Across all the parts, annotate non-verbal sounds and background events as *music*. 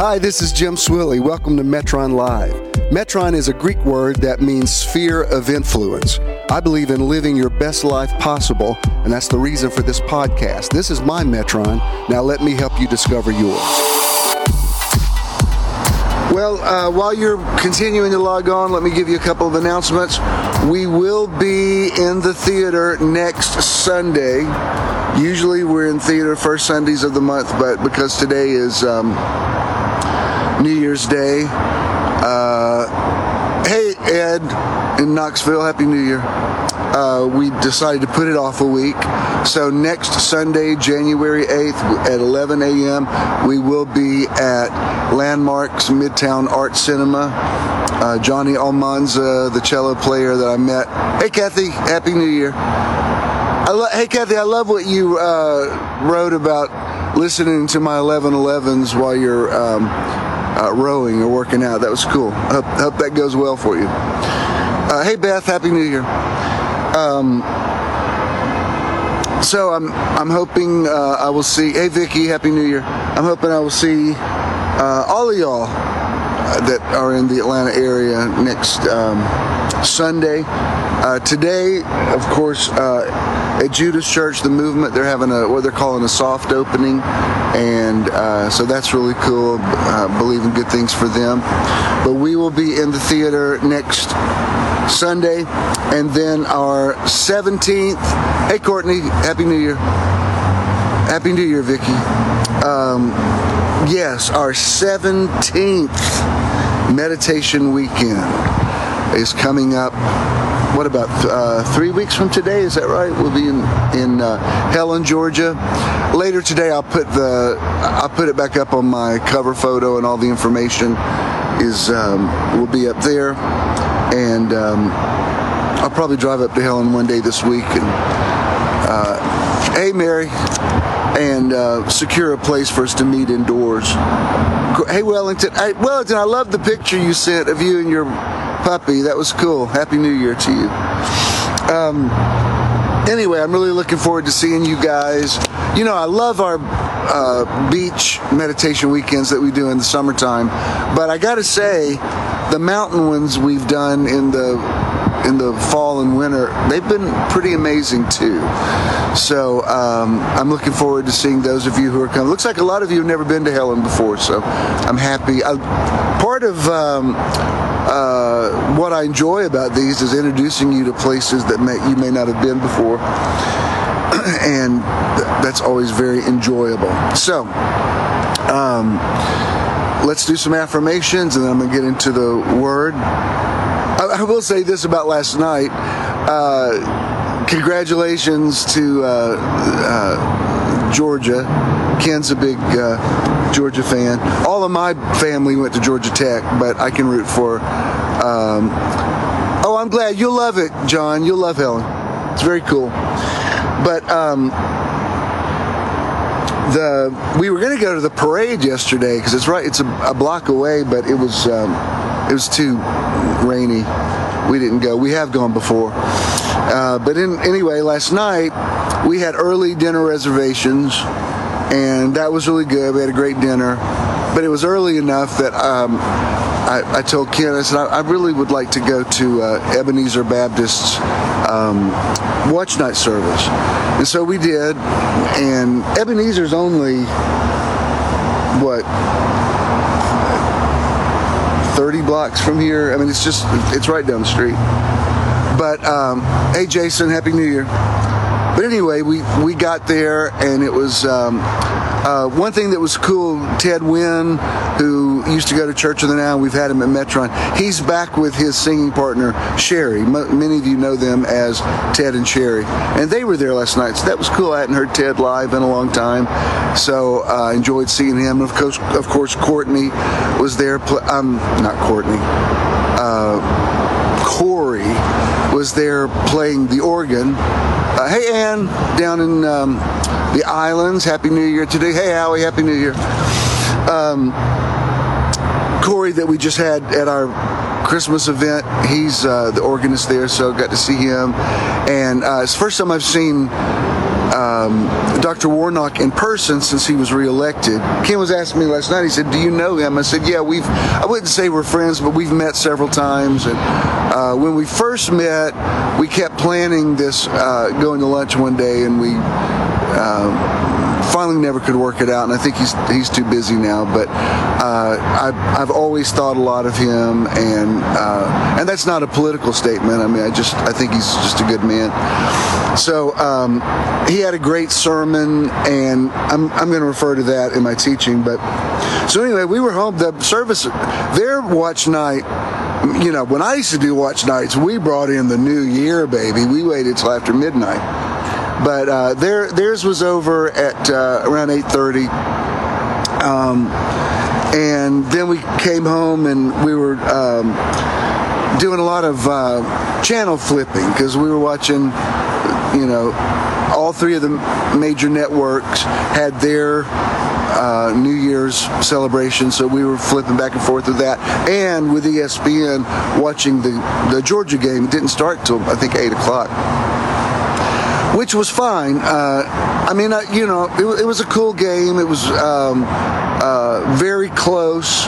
Hi, this is Jim Swilley. Welcome to Metron Live. Metron is a Greek word that means sphere of influence. I believe in living your best life possible, and that's the reason for this podcast. This is my Metron. Now let me help you discover yours. Well, uh, while you're continuing to log on, let me give you a couple of announcements. We will be in the theater next Sunday. Usually we're in theater first Sundays of the month, but because today is um, New Year's Day. Uh, hey, Ed in Knoxville, Happy New Year. Uh, we decided to put it off a week. So next Sunday, January 8th at 11 a.m., we will be at Landmarks Midtown Art Cinema. Uh, Johnny Almanza, the cello player that I met. Hey, Kathy, Happy New Year. Lo- hey, Kathy, I love what you uh, wrote about listening to my 1111s while you're um, uh, rowing or working out. That was cool. Hope, hope that goes well for you. Uh, hey, Beth, Happy New Year. Um, so I'm I'm hoping uh, I will see. Hey, Vicky, Happy New Year. I'm hoping I will see uh, all of y'all that are in the Atlanta area next um, Sunday. Uh, today, of course, uh, at Judah's Church, the movement, they're having a what they're calling a soft opening, and uh, so that's really cool. Uh, believing good things for them. But we will be in the theater next Sunday, and then our 17th. Hey, Courtney, Happy New Year. Happy New Year, Vicky. Um, yes, our 17th meditation weekend is coming up. What about uh, three weeks from today? Is that right? We'll be in in uh, Helen, Georgia. Later today, I'll put the I'll put it back up on my cover photo, and all the information is um, will be up there. And um, I'll probably drive up to Helen one day this week and uh, hey, Mary, and uh, secure a place for us to meet indoors. Hey, Wellington. Hey, Wellington, I love the picture you sent of you and your puppy. That was cool. Happy New Year to you. Um, anyway, I'm really looking forward to seeing you guys. You know, I love our uh, beach meditation weekends that we do in the summertime, but I got to say, the mountain ones we've done in the in the fall and winter, they've been pretty amazing too. So um, I'm looking forward to seeing those of you who are coming. Looks like a lot of you have never been to Helen before, so I'm happy. I, part of um, uh, what I enjoy about these is introducing you to places that may, you may not have been before. *clears throat* and th- that's always very enjoyable. So, um, let's do some affirmations and then I'm going to get into the word. I, I will say this about last night. Uh, congratulations to uh, uh, Georgia. Ken's a big uh, Georgia fan. All of my family went to Georgia Tech, but I can root for. Um, oh, I'm glad you'll love it, John. You'll love Helen. It's very cool. But um, the we were going to go to the parade yesterday because it's right. It's a, a, block away, but it was um, it was too rainy. We didn't go. We have gone before. Uh, but in, anyway, last night we had early dinner reservations, and that was really good. We had a great dinner, but it was early enough that um, I, I, told Ken, I said, I, really would like to go to uh, Ebenezer Baptist's um, watch night service. And so we did, and Ebenezer's only, what, 30 blocks from here. I mean, it's just, it's right down the street. But um, hey, Jason, Happy New Year. But anyway, we, we got there and it was um, uh, one thing that was cool. Ted Wynn, who used to go to Church of the Now, we've had him at Metron. He's back with his singing partner Sherry. M- many of you know them as Ted and Sherry, and they were there last night. So that was cool. I hadn't heard Ted live in a long time, so I uh, enjoyed seeing him. Of course, of course, Courtney was there. Pl- um, not Courtney. Uh, Corey was there playing the organ. Uh, hey, Ann, down in um, the islands. Happy New Year today. Hey, Howie, Happy New Year. Um, Corey, that we just had at our Christmas event, he's uh, the organist there, so got to see him. And uh, it's the first time I've seen. Um, Dr. Warnock in person since he was reelected. Ken was asking me last night. He said, "Do you know him?" I said, "Yeah, we've. I wouldn't say we're friends, but we've met several times. And uh, when we first met, we kept planning this uh, going to lunch one day, and we." Uh, finally never could work it out, and I think he's he's too busy now. But uh, I've, I've always thought a lot of him, and uh, and that's not a political statement. I mean, I just I think he's just a good man. So um, he had a great sermon, and I'm I'm going to refer to that in my teaching. But so anyway, we were home. The service, their watch night you know, when I used to do watch nights, we brought in the new year, baby. We waited till after midnight. But uh, their, theirs was over at uh, around 8:30. Um, and then we came home and we were um, doing a lot of uh, channel flipping because we were watching, you know, all three of the major networks had their uh, New Year's celebration, so we were flipping back and forth with that, and with ESPN watching the the Georgia game. It didn't start till I think eight o'clock which was fine. Uh, I mean, you know, it, it, was a cool game. It was um, uh, very close.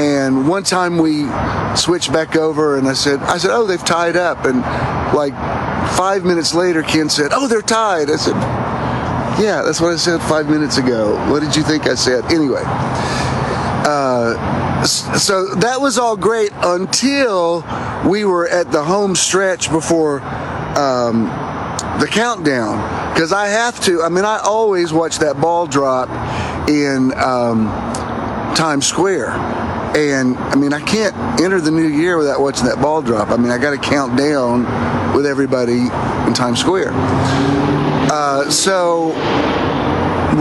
And one time we switched back over, and I said, I said, oh, they've tied up. And like five minutes later, Ken said, oh, they're tied. I said, yeah, that's what I said five minutes ago. What did you think I said? Anyway. Uh, so that was all great until we were at the home stretch before um, the countdown because I have to. I mean, I always watch that ball drop in um, Times Square. And I mean, I can't enter the new year without watching that ball drop. I mean, I got to count down with everybody in Times Square. Uh, so,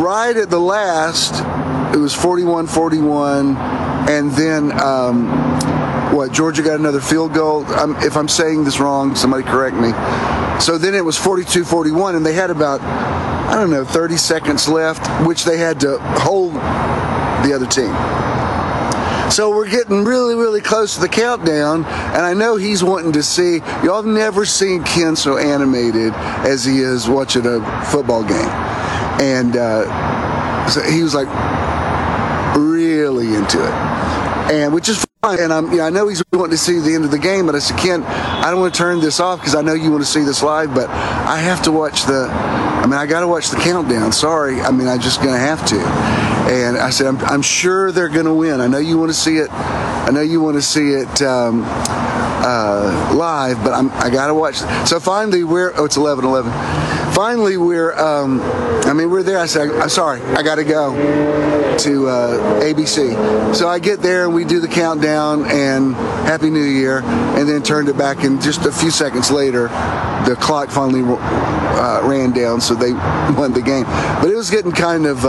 right at the last, it was 41 41. And then, um, what, Georgia got another field goal? Um, if I'm saying this wrong, somebody correct me. So then it was 42 41, and they had about, I don't know, 30 seconds left, which they had to hold the other team. So we're getting really, really close to the countdown, and I know he's wanting to see. Y'all have never seen Ken so animated as he is watching a football game, and uh, so he was like really into it, and which is and I'm, know, I know he's wanting to see the end of the game, but I said, Ken, I don't want to turn this off because I know you want to see this live, but I have to watch the, I mean, I got to watch the countdown. Sorry. I mean, I'm just going to have to. And I said, I'm, I'm sure they're going to win. I know you want to see it. I know you want to see it um, uh, live, but I'm, I got to watch. So finally, we're, oh, it's 11 11 finally we're um, i mean we're there. I said i'm sorry i gotta go to uh, abc so i get there and we do the countdown and happy new year and then turned it back and just a few seconds later the clock finally uh, ran down so they *laughs* won the game. But it was getting kind of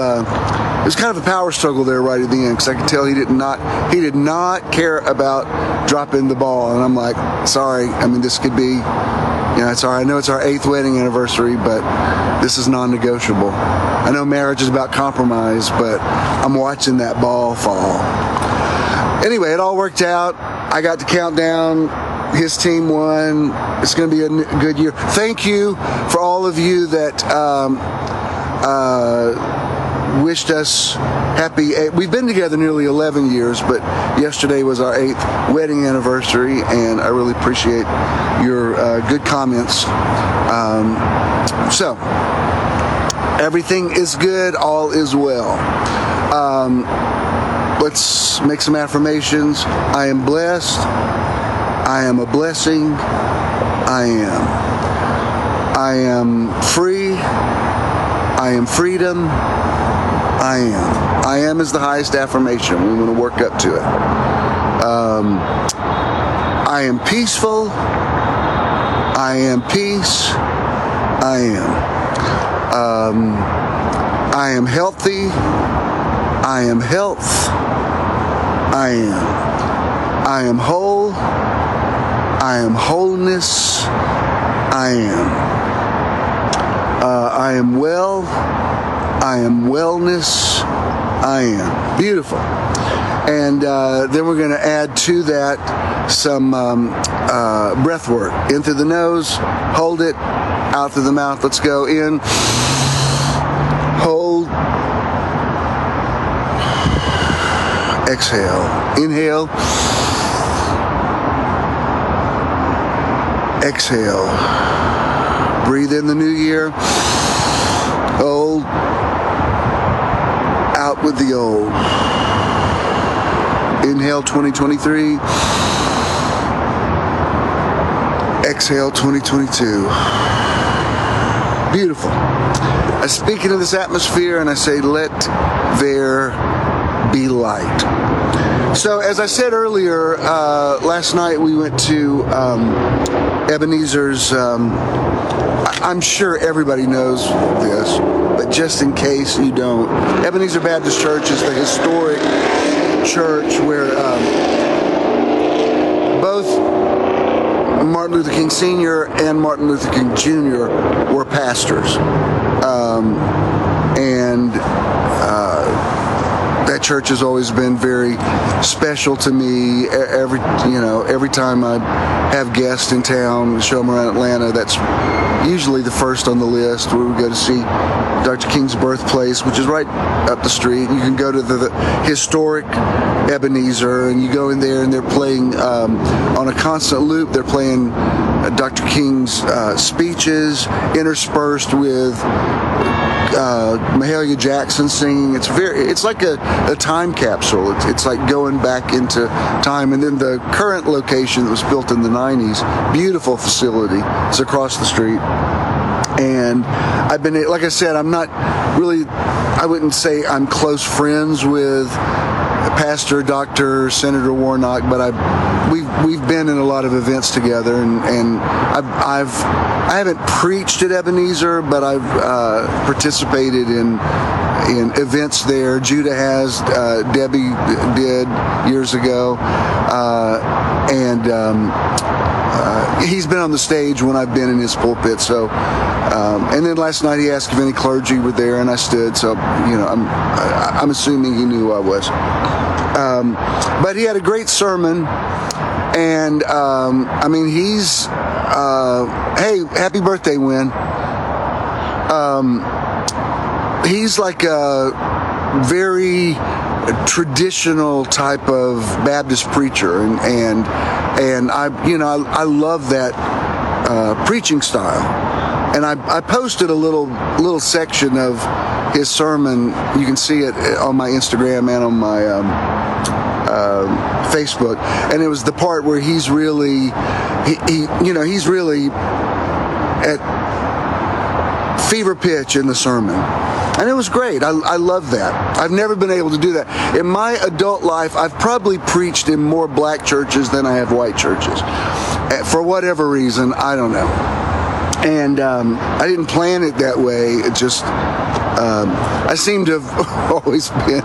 it was kind of a power struggle there right at the end because I could tell he did not he did not care about dropping the ball and I'm like sorry I mean this could be you know, it's our, I know it's our eighth wedding anniversary, but this is non-negotiable. I know marriage is about compromise, but I'm watching that ball fall. Anyway, it all worked out. I got to count down. His team won. It's going to be a good year. Thank you for all of you that um, uh, wished us happy. we we've been together nearly 11 years, but yesterday was our eighth wedding anniversary, and I really appreciate your uh, good comments. Um, so, everything is good, all is well. Um, let's make some affirmations. I am blessed. I am a blessing. I am. I am free. I am freedom. I am. I am is the highest affirmation. We want to work up to it. Um, I am peaceful. I am peace. I am. Um, I am healthy. I am health. I am. I am whole. I am wholeness. I am. Uh, I am well. I am wellness. I am. Beautiful. And uh, then we're going to add to that some um, uh, breath work. In through the nose, hold it, out through the mouth. Let's go in hold, Exhale. Inhale. Exhale. Breathe in the new year. Hold. With the old. Inhale 2023. Exhale 2022. Beautiful. I speak into this atmosphere and I say, let there be light. So, as I said earlier, uh, last night we went to um, Ebenezer's. Um, I'm sure everybody knows this, but just in case you don't, Ebenezer Baptist Church is the historic church where um, both Martin Luther King Sr. and Martin Luther King Jr. were pastors. Um, and uh, that church has always been very special to me. Every you know, every time I have guests in town, show them around Atlanta, that's usually the first on the list where we go to see Dr. King's birthplace, which is right up the street. You can go to the, the historic Ebenezer, and you go in there, and they're playing um, on a constant loop. They're playing uh, Dr. King's uh, speeches interspersed with uh, Mahalia Jackson singing. It's very, it's like a, a time capsule. It's, it's, like going back into time. And then the current location that was built in the 90s, beautiful facility. It's across the street. And I've been, like I said, I'm not really, I wouldn't say I'm close friends with Pastor, Doctor, Senator Warnock, but I we've we've been in a lot of events together, and and I've, I've I haven't preached at Ebenezer, but I've uh, participated in in events there. Judah has, uh, Debbie did years ago, uh, and. Um, uh, he's been on the stage when I've been in his pulpit. So, um, and then last night he asked if any clergy were there, and I stood. So, you know, I'm I'm assuming he knew who I was. Um, but he had a great sermon, and um, I mean, he's uh, hey, happy birthday, Win. Um, he's like a very traditional type of Baptist preacher, and and and I, you know, I, I love that uh, preaching style. And I, I posted a little little section of his sermon. You can see it on my Instagram and on my um, uh, Facebook. And it was the part where he's really, he, he you know, he's really at fever pitch in the sermon. And it was great. I, I love that. I've never been able to do that. In my adult life, I've probably preached in more black churches than I have white churches. Eh, for whatever reason, I don't know. And um, I didn't plan it that way. It just, um, I seem to have *laughs* always been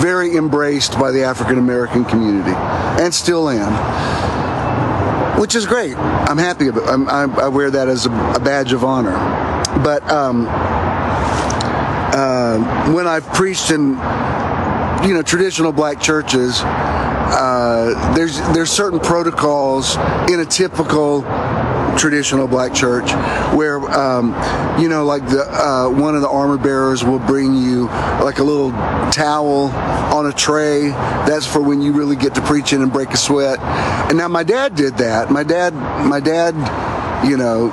very embraced by the African American community and still am. Which is great. I'm happy about it. i wear that as a, a badge of honor. But um, uh, when I've preached in you know traditional black churches, uh, there's there's certain protocols in a typical traditional black church where um, you know like the uh, one of the armor bearers will bring you like a little towel on a tray that's for when you really get to preaching and break a sweat and now my dad did that my dad my dad you know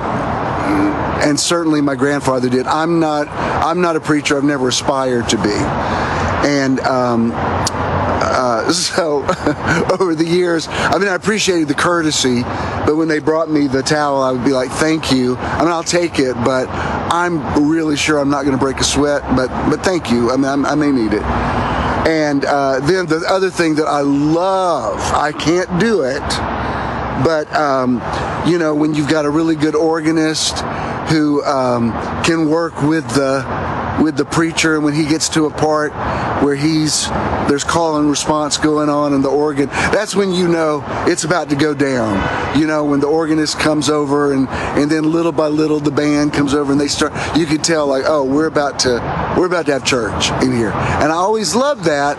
and certainly my grandfather did. I'm not I'm not a preacher. I've never aspired to be, and. Um, *laughs* so *laughs* over the years, I mean, I appreciated the courtesy, but when they brought me the towel, I would be like, "Thank you." I mean, I'll take it, but I'm really sure I'm not going to break a sweat. But but thank you. I mean, I'm, i may need it. And uh, then the other thing that I love, I can't do it, but um, you know, when you've got a really good organist who um, can work with the with the preacher and when he gets to a part where he's there's call and response going on in the organ. That's when you know it's about to go down. You know when the organist comes over and and then little by little the band comes over and they start you can tell like oh we're about to we're about to have church in here. And i always love that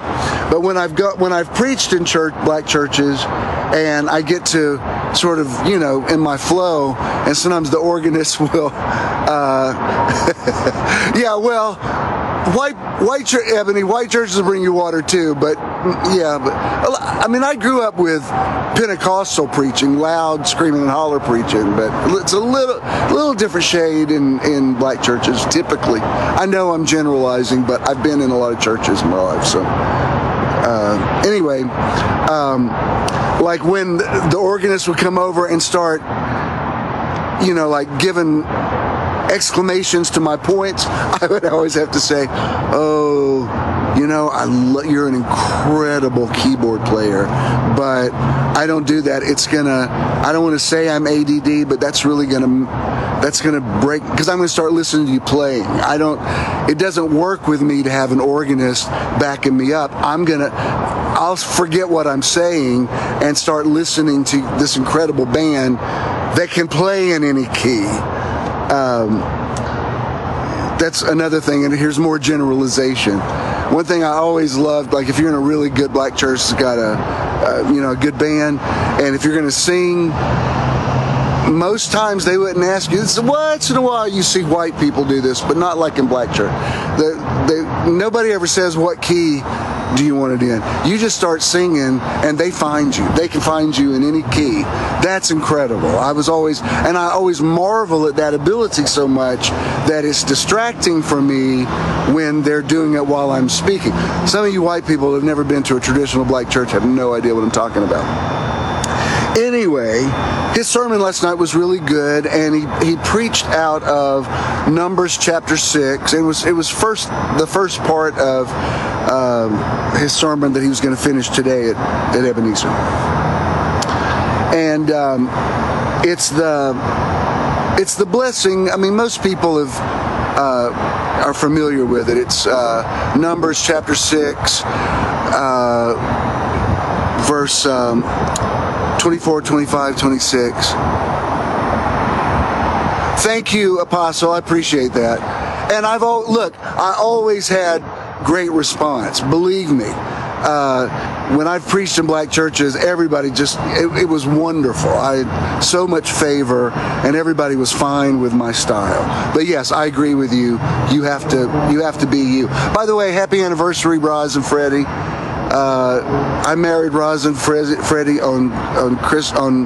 but when i've got when i've preached in church black churches and i get to sort of you know in my flow and sometimes the organist *laughs* will uh, *laughs* yeah well white white church, Ebony, white churches bring you water too, but yeah, but I mean, I grew up with Pentecostal preaching, loud screaming and holler preaching, but it's a little little different shade in in black churches typically. I know I'm generalizing, but I've been in a lot of churches in my life, so. Uh, anyway, um, like when the organist would come over and start, you know, like giving exclamations to my points, *laughs* I would always have to say, "Oh, you know, I lo- you're an incredible keyboard player, but I don't do that. It's gonna. I don't want to say I'm ADD, but that's really gonna. That's gonna break because I'm gonna start listening to you playing. I don't. It doesn't work with me to have an organist backing me up. I'm gonna. I'll forget what I'm saying and start listening to this incredible band that can play in any key. Um, that's another thing, and here's more generalization. One thing I always loved, like if you're in a really good black church it's got a, uh, you know, a good band, and if you're going to sing, most times they wouldn't ask you. It's, once in a while you see white people do this, but not like in black church. The, they, nobody ever says what key do you want it in? You just start singing and they find you. They can find you in any key. That's incredible. I was always, and I always marvel at that ability so much that it's distracting for me when they're doing it while I'm speaking. Some of you white people who have never been to a traditional black church have no idea what I'm talking about. Anyway, his sermon last night was really good, and he, he preached out of Numbers chapter six. It was it was first the first part of um, his sermon that he was going to finish today at, at Ebenezer, and um, it's the it's the blessing. I mean, most people have uh, are familiar with it. It's uh, Numbers chapter six, uh, verse. Um, 24, 25, 26. Thank you, Apostle. I appreciate that. And I've all look. I always had great response. Believe me. Uh, when I've preached in black churches, everybody just, it, it, was wonderful. I had so much favor, and everybody was fine with my style. But yes, I agree with you. You have to, you have to be you. By the way, happy anniversary, Roz and Freddie. Uh, I married Roz and Freddie on on Chris on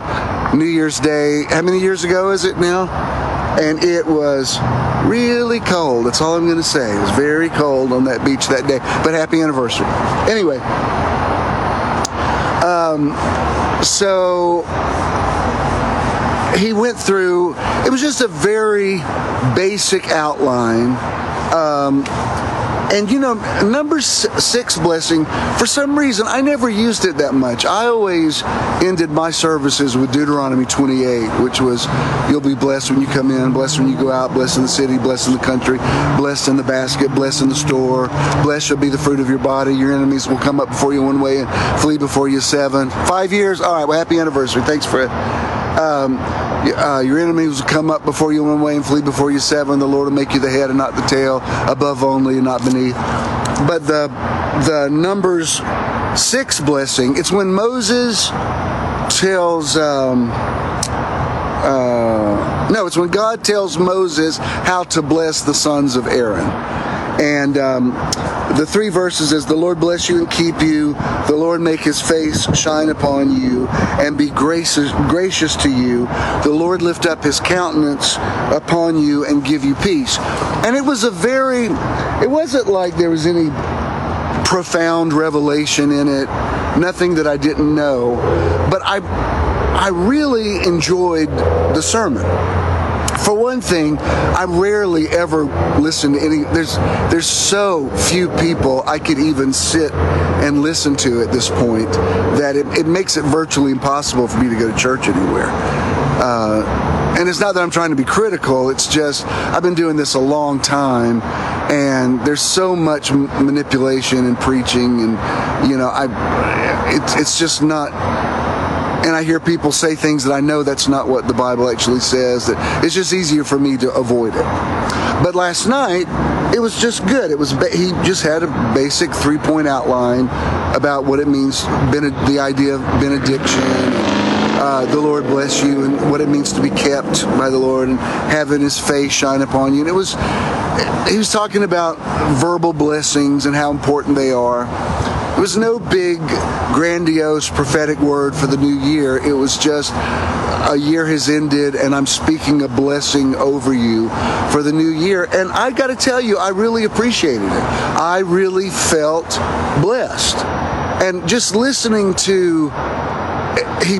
New Year's Day. How many years ago is it now? And it was really cold. That's all I'm going to say. It was very cold on that beach that day. But happy anniversary. Anyway, um, so he went through. It was just a very basic outline. Um, and you know, number six blessing, for some reason, I never used it that much. I always ended my services with Deuteronomy 28, which was, You'll be blessed when you come in, blessed when you go out, blessed in the city, blessed in the country, blessed in the basket, blessed in the store. Blessed shall be the fruit of your body. Your enemies will come up before you one way and flee before you seven. Five years? All right, well, happy anniversary. Thanks for it. Um, uh, your enemies will come up before you one way and flee before you seven. The Lord will make you the head and not the tail, above only and not beneath. But the the Numbers six blessing, it's when Moses tells. Um, uh, no, it's when God tells Moses how to bless the sons of Aaron. And um, the three verses is the Lord bless you and keep you, the Lord make his face shine upon you and be gracious, gracious to you, the Lord lift up his countenance upon you and give you peace. And it was a very, it wasn't like there was any profound revelation in it, nothing that I didn't know, but I, I really enjoyed the sermon for one thing, I rarely ever listen to any. There's there's so few people I could even sit and listen to at this point that it, it makes it virtually impossible for me to go to church anywhere. Uh, and it's not that I'm trying to be critical. It's just I've been doing this a long time, and there's so much manipulation and preaching, and you know, I it's it's just not and I hear people say things that I know that's not what the Bible actually says, that it's just easier for me to avoid it. But last night, it was just good. It was he just had a basic three-point outline about what it means, the idea of benediction, uh, the Lord bless you, and what it means to be kept by the Lord, and having His face shine upon you. And it was he was talking about verbal blessings and how important they are. It was no big, grandiose prophetic word for the new year. It was just a year has ended and I'm speaking a blessing over you for the new year. And I got to tell you, I really appreciated it. I really felt blessed. And just listening to he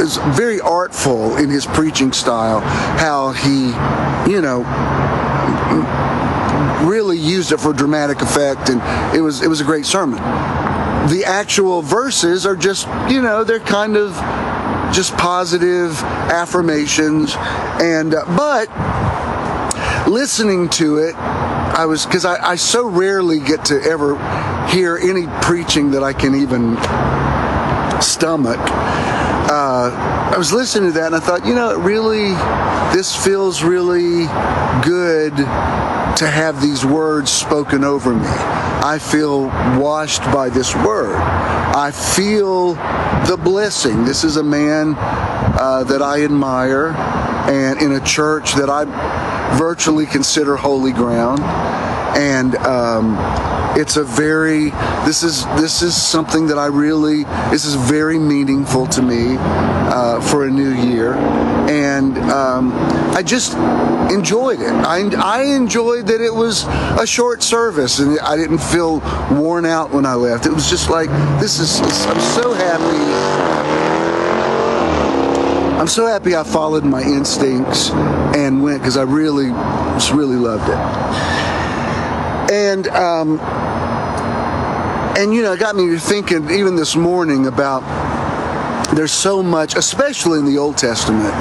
is very artful in his preaching style, how he, you know, really used it for dramatic effect, and it was it was a great sermon. The actual verses are just, you know, they're kind of just positive affirmations, and uh, but listening to it, I was because I, I so rarely get to ever hear any preaching that I can even stomach. Uh, I was listening to that and I thought, you know, really, this feels really good to have these words spoken over me. I feel washed by this word. I feel the blessing. This is a man uh, that I admire and in a church that I virtually consider holy ground. And um, it's a very this is this is something that I really this is very meaningful to me uh, for a new year, and um, I just enjoyed it. I I enjoyed that it was a short service and I didn't feel worn out when I left. It was just like this is I'm so happy. I'm so happy I followed my instincts and went because I really, just really loved it. And um, and you know, it got me thinking even this morning about there's so much, especially in the Old Testament,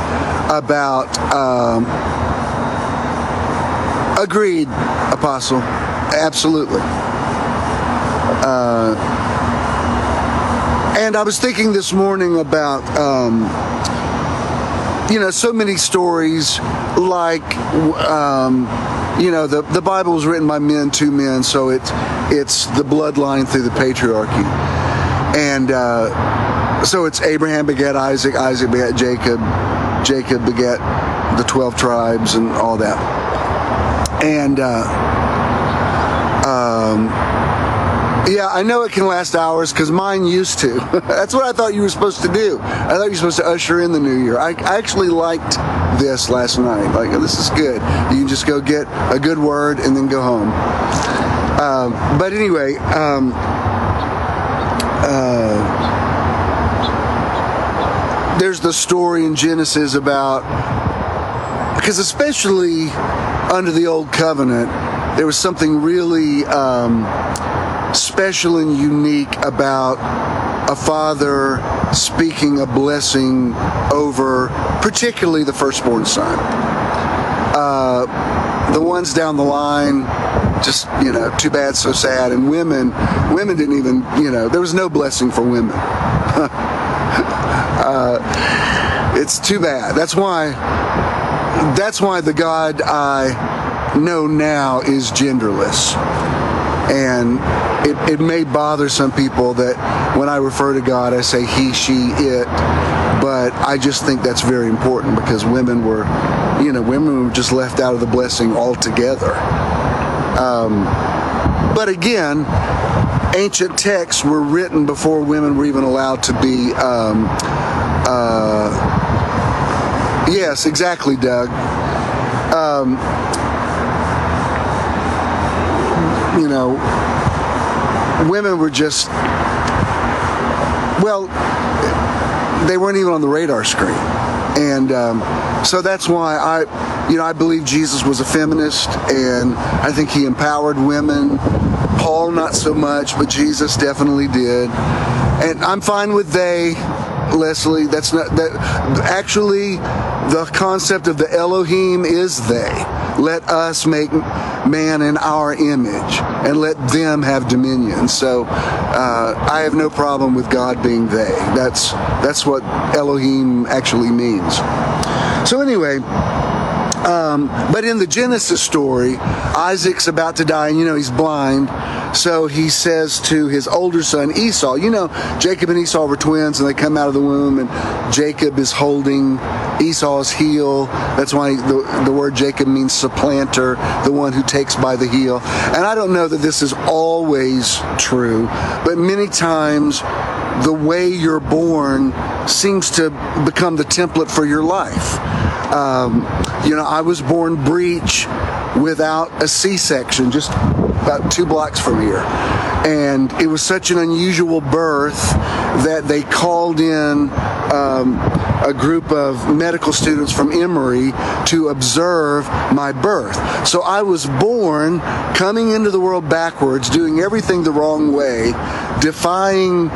about um, agreed, apostle, absolutely. Uh, and I was thinking this morning about, um, you know, so many stories like. Um, you know, the, the Bible was written by men to men, so it's it's the bloodline through the patriarchy. And uh, so it's Abraham begat Isaac, Isaac begat Jacob, Jacob begat the 12 tribes and all that. And uh, um, yeah, I know it can last hours because mine used to. *laughs* That's what I thought you were supposed to do. I thought you were supposed to usher in the new year. I, I actually liked this last night. Like, this is good. You can just go get a good word and then go home. Um, but anyway, um, uh, there's the story in Genesis about because especially under the old covenant, there was something really. Um, special and unique about a father speaking a blessing over particularly the firstborn son. Uh, the ones down the line, just you know, too bad, so sad. And women, women didn't even, you know, there was no blessing for women. *laughs* uh, it's too bad. That's why. That's why the God I know now is genderless and it, it may bother some people that when I refer to God, I say he, she, it. But I just think that's very important because women were, you know, women were just left out of the blessing altogether. Um, but again, ancient texts were written before women were even allowed to be. Um, uh, yes, exactly, Doug. Um, you know, women were just, well, they weren't even on the radar screen. And um, so that's why I, you know, I believe Jesus was a feminist and I think he empowered women. Paul, not so much, but Jesus definitely did. And I'm fine with they, Leslie. That's not that. Actually, the concept of the Elohim is they. Let us make man in our image and let them have dominion. So uh, I have no problem with God being they. That's that's what Elohim actually means. So anyway, Um, but in the Genesis story, Isaac's about to die, and you know he's blind. So he says to his older son Esau, you know, Jacob and Esau were twins, and they come out of the womb, and Jacob is holding Esau's heel. That's why the, the word Jacob means supplanter, the one who takes by the heel. And I don't know that this is always true, but many times the way you're born seems to become the template for your life. Um, you know, I was born breech without a C-section, just about two blocks from here. And it was such an unusual birth that they called in um, a group of medical students from Emory to observe my birth. So I was born coming into the world backwards, doing everything the wrong way, defying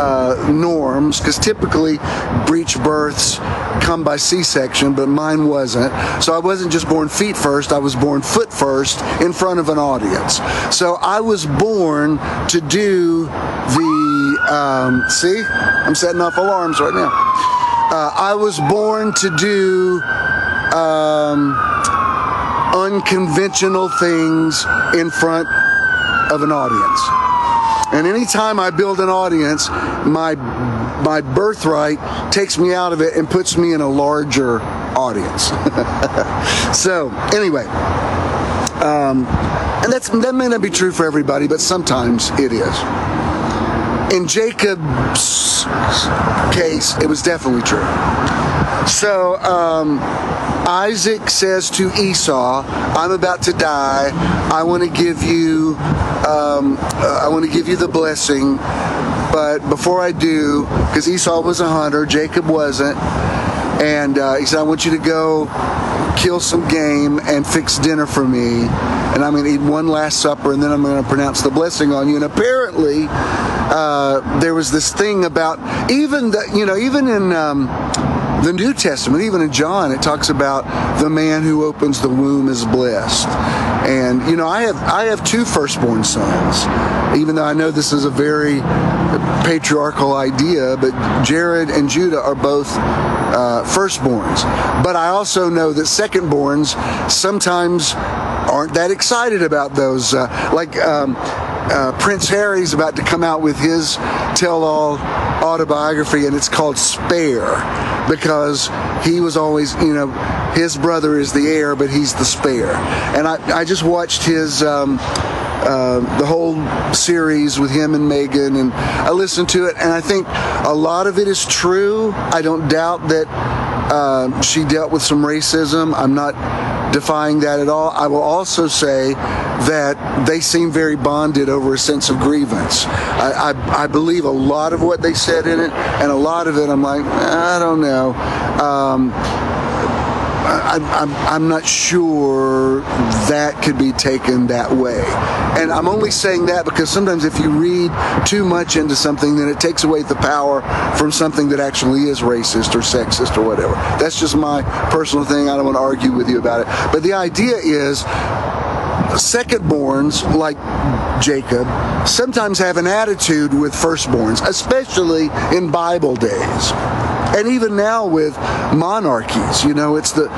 uh, norms because typically breech births come by C-section, but mine wasn't. So I wasn't just born feet first; I was born foot first in front of an audience. So I was born to do the. Um, see, I'm setting off alarms right now. Uh, I was born to do. Um, unconventional things in front of an audience. And anytime I build an audience, my my birthright takes me out of it and puts me in a larger audience. *laughs* so anyway, um, and that's that may not be true for everybody, but sometimes it is. In Jacob's case, it was definitely true. So um, Isaac says to Esau, "I'm about to die. I want to give you, um, uh, I want to give you the blessing, but before I do, because Esau was a hunter, Jacob wasn't." And uh, he said, I want you to go kill some game and fix dinner for me. And I'm going to eat one last supper and then I'm going to pronounce the blessing on you. And apparently, uh, there was this thing about even the, you know, even in, um, the New Testament, even in John, it talks about the man who opens the womb is blessed. And you know, I have I have two firstborn sons, even though I know this is a very patriarchal idea. But Jared and Judah are both uh, firstborns. But I also know that secondborns sometimes aren't that excited about those. Uh, like um, uh, Prince Harry's about to come out with his tell-all autobiography, and it's called Spare because he was always, you know, his brother is the heir, but he's the spare. And I, I just watched his. Um, uh, the whole series with him and Meghan, and I listened to it, and I think a lot of it is true. I don't doubt that uh, she dealt with some racism. I'm not defying that at all. I will also say that they seem very bonded over a sense of grievance. I, I, I, believe a lot of what they said in it, and a lot of it I'm like, I don't know. Um, I, I'm not sure that could be taken that way. And I'm only saying that because sometimes if you read too much into something, then it takes away the power from something that actually is racist or sexist or whatever. That's just my personal thing. I don't want to argue with you about it. But the idea is secondborns like Jacob sometimes have an attitude with firstborns, especially in Bible days. And even now with monarchies, you know, it's the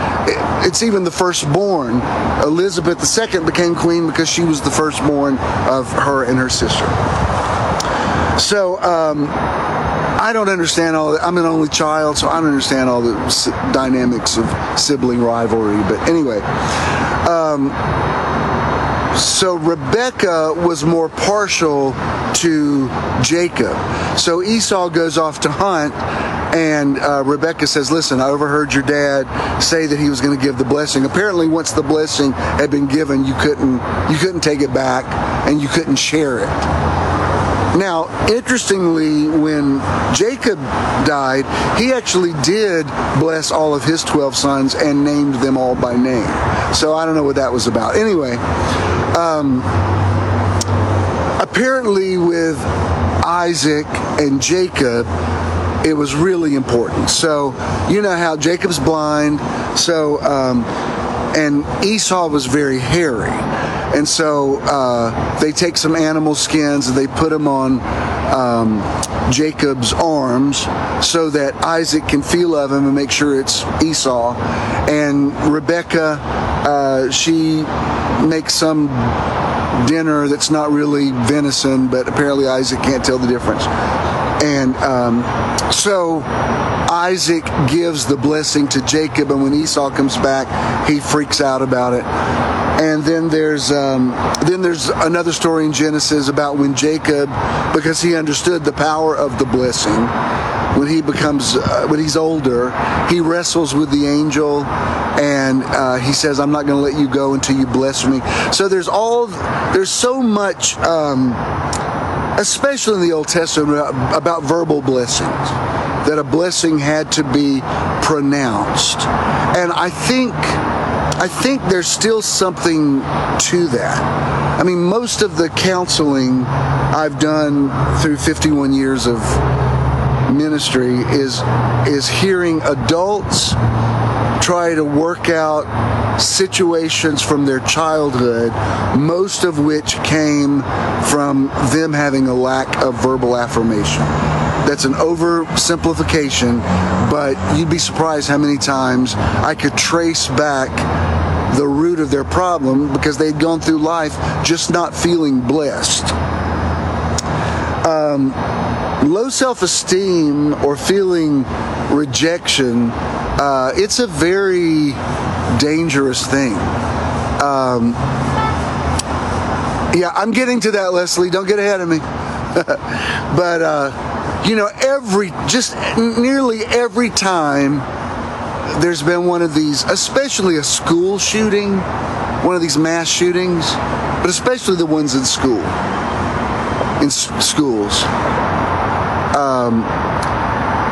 it's even the firstborn. Elizabeth II became queen because she was the firstborn of her and her sister. So um, I don't understand all. I'm an only child, so I don't understand all the dynamics of sibling rivalry. But anyway. Um, so Rebecca was more partial to Jacob. So Esau goes off to hunt, and uh, Rebecca says, "Listen, I overheard your dad say that he was going to give the blessing. Apparently, once the blessing had been given, you couldn't you couldn't take it back, and you couldn't share it." Now, interestingly, when Jacob died, he actually did bless all of his 12 sons and named them all by name. So I don't know what that was about. Anyway, um, apparently with Isaac and Jacob, it was really important. So, you know how Jacob's blind, so, um, and Esau was very hairy. And so uh, they take some animal skins and they put them on um, Jacob's arms so that Isaac can feel of him and make sure it's Esau. And Rebecca, uh, she makes some dinner that's not really venison, but apparently Isaac can't tell the difference. And um, so Isaac gives the blessing to Jacob, and when Esau comes back, he freaks out about it. And then there's um, then there's another story in Genesis about when Jacob, because he understood the power of the blessing, when he becomes uh, when he's older, he wrestles with the angel, and uh, he says, "I'm not going to let you go until you bless me." So there's all there's so much. Um, especially in the Old Testament, about, about verbal blessings, that a blessing had to be pronounced. And I think I think there's still something to that. I mean, most of the counseling I've done through 51 years of ministry is is hearing adults try to work out situations from their childhood, most of which came from them having a lack of verbal affirmation. That's an oversimplification, but you'd be surprised how many times I could trace back the root of their problem because they'd gone through life just not feeling blessed. Um, low self esteem or feeling rejection, uh, it's a very dangerous thing. Um, yeah, I'm getting to that, Leslie. Don't get ahead of me. *laughs* but, uh, you know, every, just nearly every time there's been one of these, especially a school shooting, one of these mass shootings, but especially the ones in school, in s- schools. Um,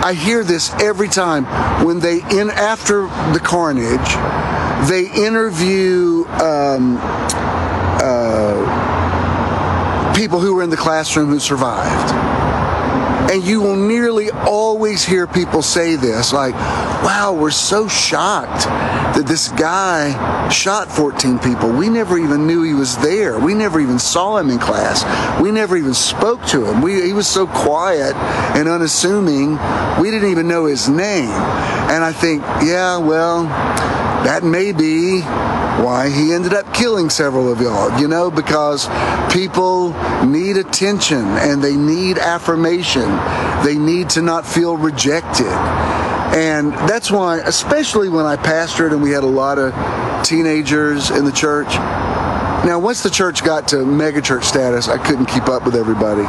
I hear this every time when they in after the carnage, they interview um, uh, people who were in the classroom who survived. And you will nearly always hear people say this like, wow, we're so shocked that this guy shot 14 people. We never even knew he was there. We never even saw him in class. We never even spoke to him. We, he was so quiet and unassuming, we didn't even know his name. And I think, yeah, well, that may be why he ended up killing several of y'all, you know, because people need attention and they need affirmation. They need to not feel rejected. And that's why, especially when I pastored and we had a lot of teenagers in the church. Now, once the church got to megachurch status, I couldn't keep up with everybody.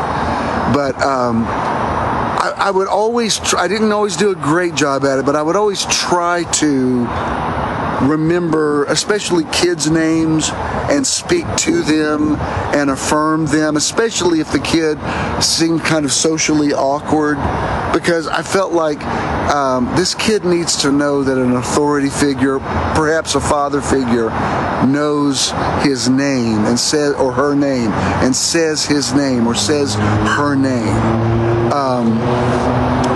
But um, I, I would always, try, I didn't always do a great job at it, but I would always try to remember, especially kids' names, and speak to them and affirm them, especially if the kid seemed kind of socially awkward, because I felt like um, this kid needs to know that an authority figure, perhaps a father figure, knows his name and says or her name and says his name or says her name. Um,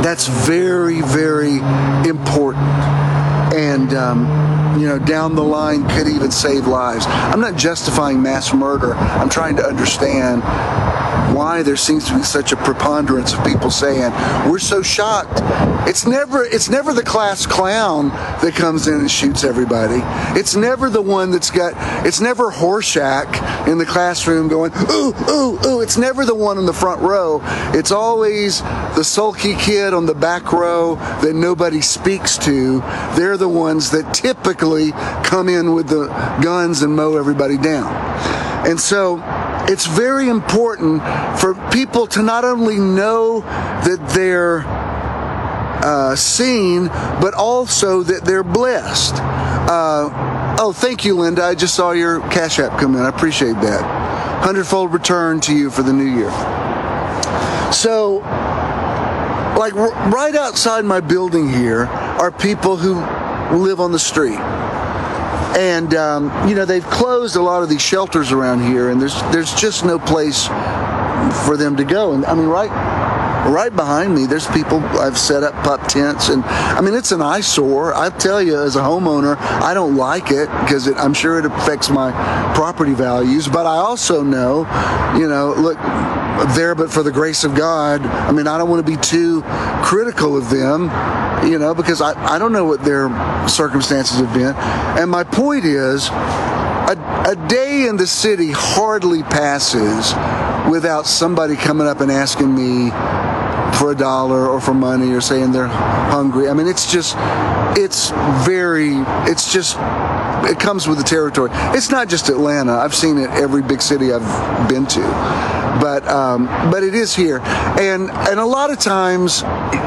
that's very, very important. And um, you know, down the line could even save lives. I'm not justifying mass murder. I'm trying to understand why there seems to be such a preponderance of people saying we're so shocked. It's never it's never the class clown that comes in and shoots everybody. It's never the one that's got it's never Horshack in the classroom going ooh ooh ooh. It's never the one in the front row. It's always the sulky kid on the back row that nobody speaks to. They're the ones that typically come in with the guns and mow everybody down. And so it's very important for people to not only know that they're uh, seen, but also that they're blessed. Uh, oh, thank you, Linda. I just saw your Cash App come in. I appreciate that. Hundredfold return to you for the new year. So, like right outside my building here are people who live on the street and um, you know they've closed a lot of these shelters around here, and there's there's just no place for them to go. And I mean, right right behind me, there's people I've set up pup tents, and I mean it's an eyesore. I tell you, as a homeowner, I don't like it because I'm sure it affects my property values. But I also know, you know, look there, but for the grace of God. I mean, I don't want to be too critical of them, you know, because I, I don't know what their circumstances have been. And my point is, a, a day in the city hardly passes without somebody coming up and asking me for a dollar or for money or saying they're hungry. I mean, it's just, it's very, it's just, it comes with the territory. It's not just Atlanta. I've seen it every big city I've been to, but um, but it is here, and and a lot of times,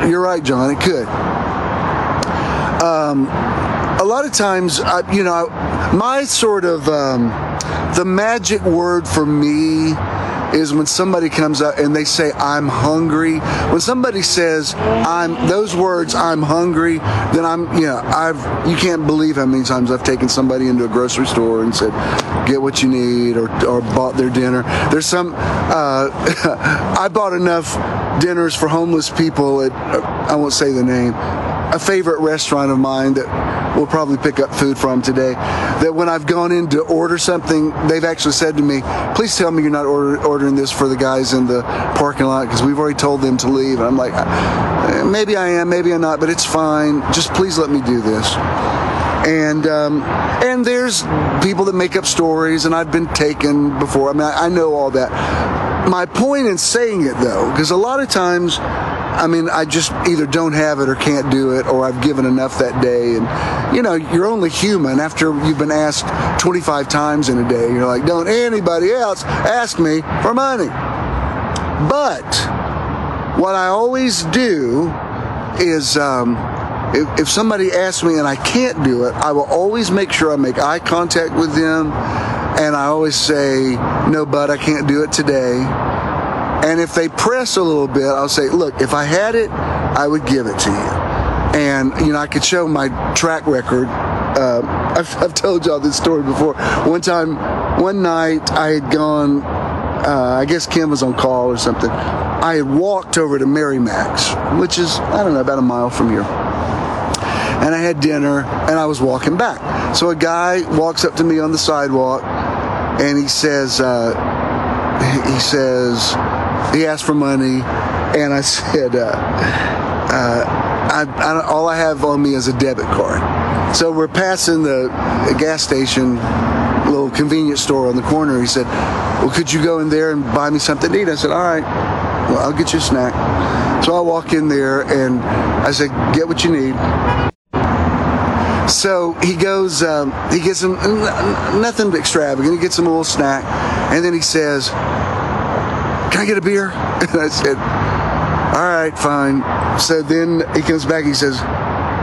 you're right, John. It could. Um, a lot of times, uh, you know, my sort of um, the magic word for me is when somebody comes up and they say I'm hungry. When somebody says I'm those words I'm hungry, then I'm you know, I've you can't believe how many times I've taken somebody into a grocery store and said get what you need or or bought their dinner. There's some uh, *laughs* I bought enough dinners for homeless people at I won't say the name a favorite restaurant of mine that we'll probably pick up food from today. That when I've gone in to order something, they've actually said to me, "Please tell me you're not order, ordering this for the guys in the parking lot because we've already told them to leave." And I'm like, uh, "Maybe I am, maybe I'm not, but it's fine. Just please let me do this." and um, and there's people that make up stories, and I've been taken before. I mean, I, I know all that. My point in saying it though, because a lot of times I mean, I just either don't have it or can't do it, or I've given enough that day. And, you know, you're only human after you've been asked 25 times in a day. You're like, don't anybody else ask me for money. But what I always do is, um, if, if somebody asks me and I can't do it, I will always make sure I make eye contact with them. And I always say, no, bud, I can't do it today and if they press a little bit, I'll say, look, if I had it, I would give it to you. And, you know, I could show my track record. Uh, *laughs* I've, I've, told y'all this story before. One time, one night, I had gone, uh, I guess Kim was on call or something. I had walked over to Max, which is, I don't know, about a mile from here. And I had dinner and I was walking back. So a guy walks up to me on the sidewalk and he says, uh, he says, he asked for money, and I *laughs* said, uh, uh, I, I, all I have on me is a debit card. So we're passing the, gas station, little convenience store on the corner. He said, well, could you go in there and buy me something to eat? I said, all right, well, I'll get you a snack. So I walk in there and I said, get what you need. So he goes, um, he gets him nothing extravagant. He gets him a little snack, and then he says, can I get a beer? *laughs* And I said, all right, fine. So then he comes back, he says,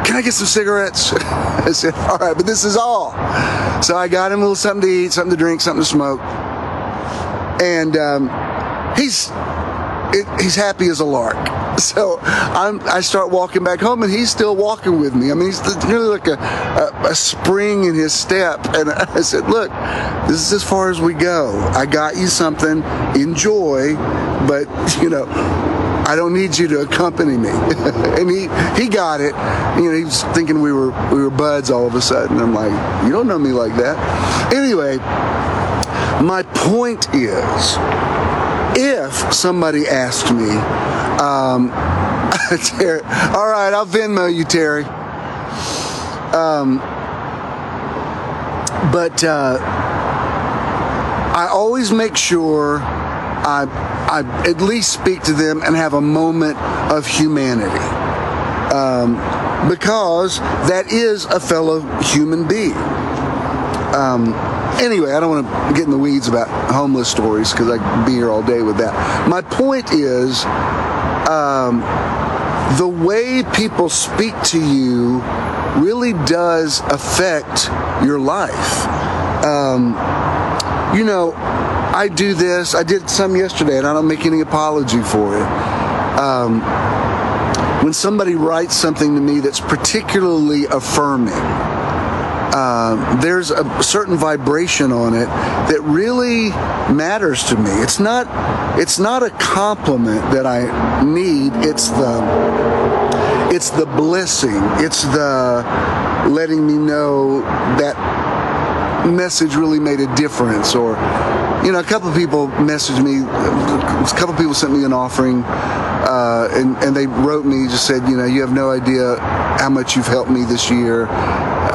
can I get some cigarettes? *laughs* I said, all right, but this is all. So I got him a little something to eat, something to drink, something to smoke. And um, he's it, he's happy as a lark. *laughs* So I'm, i start walking back home, and he's still walking with me. I mean, he's really like a, a, a, spring in his step. And *laughs* I said, "Look, this is as far as we go. I got you something. Enjoy, but you know." I don't need you to accompany me. *laughs* and he he got it. You know, he was thinking we were we were buds all of a sudden. I'm like, you don't know me like that. Anyway, my point is if somebody asked me, um, *laughs* Terry, all right, I'll Venmo you, Terry. Um, but uh, I always make sure I, I at least speak to them and have a moment of humanity. Um, because that is a fellow human being. Um, anyway, I don't want to get in the weeds about homeless stories because I could be here all day with that. My point is um, the way people speak to you really does affect your life. Um, you know, I do this, I did some yesterday, and I don't make any apology for it. Um, when somebody writes something to me that's particularly affirming, uh, there's a certain vibration on it that really matters to me. It's not it's not a compliment that I need. It's the it's the blessing. It's the letting me know that message really made a difference or you know a couple of people messaged me a couple of people sent me an offering uh, and, and they wrote me just said you know you have no idea how much you've helped me this year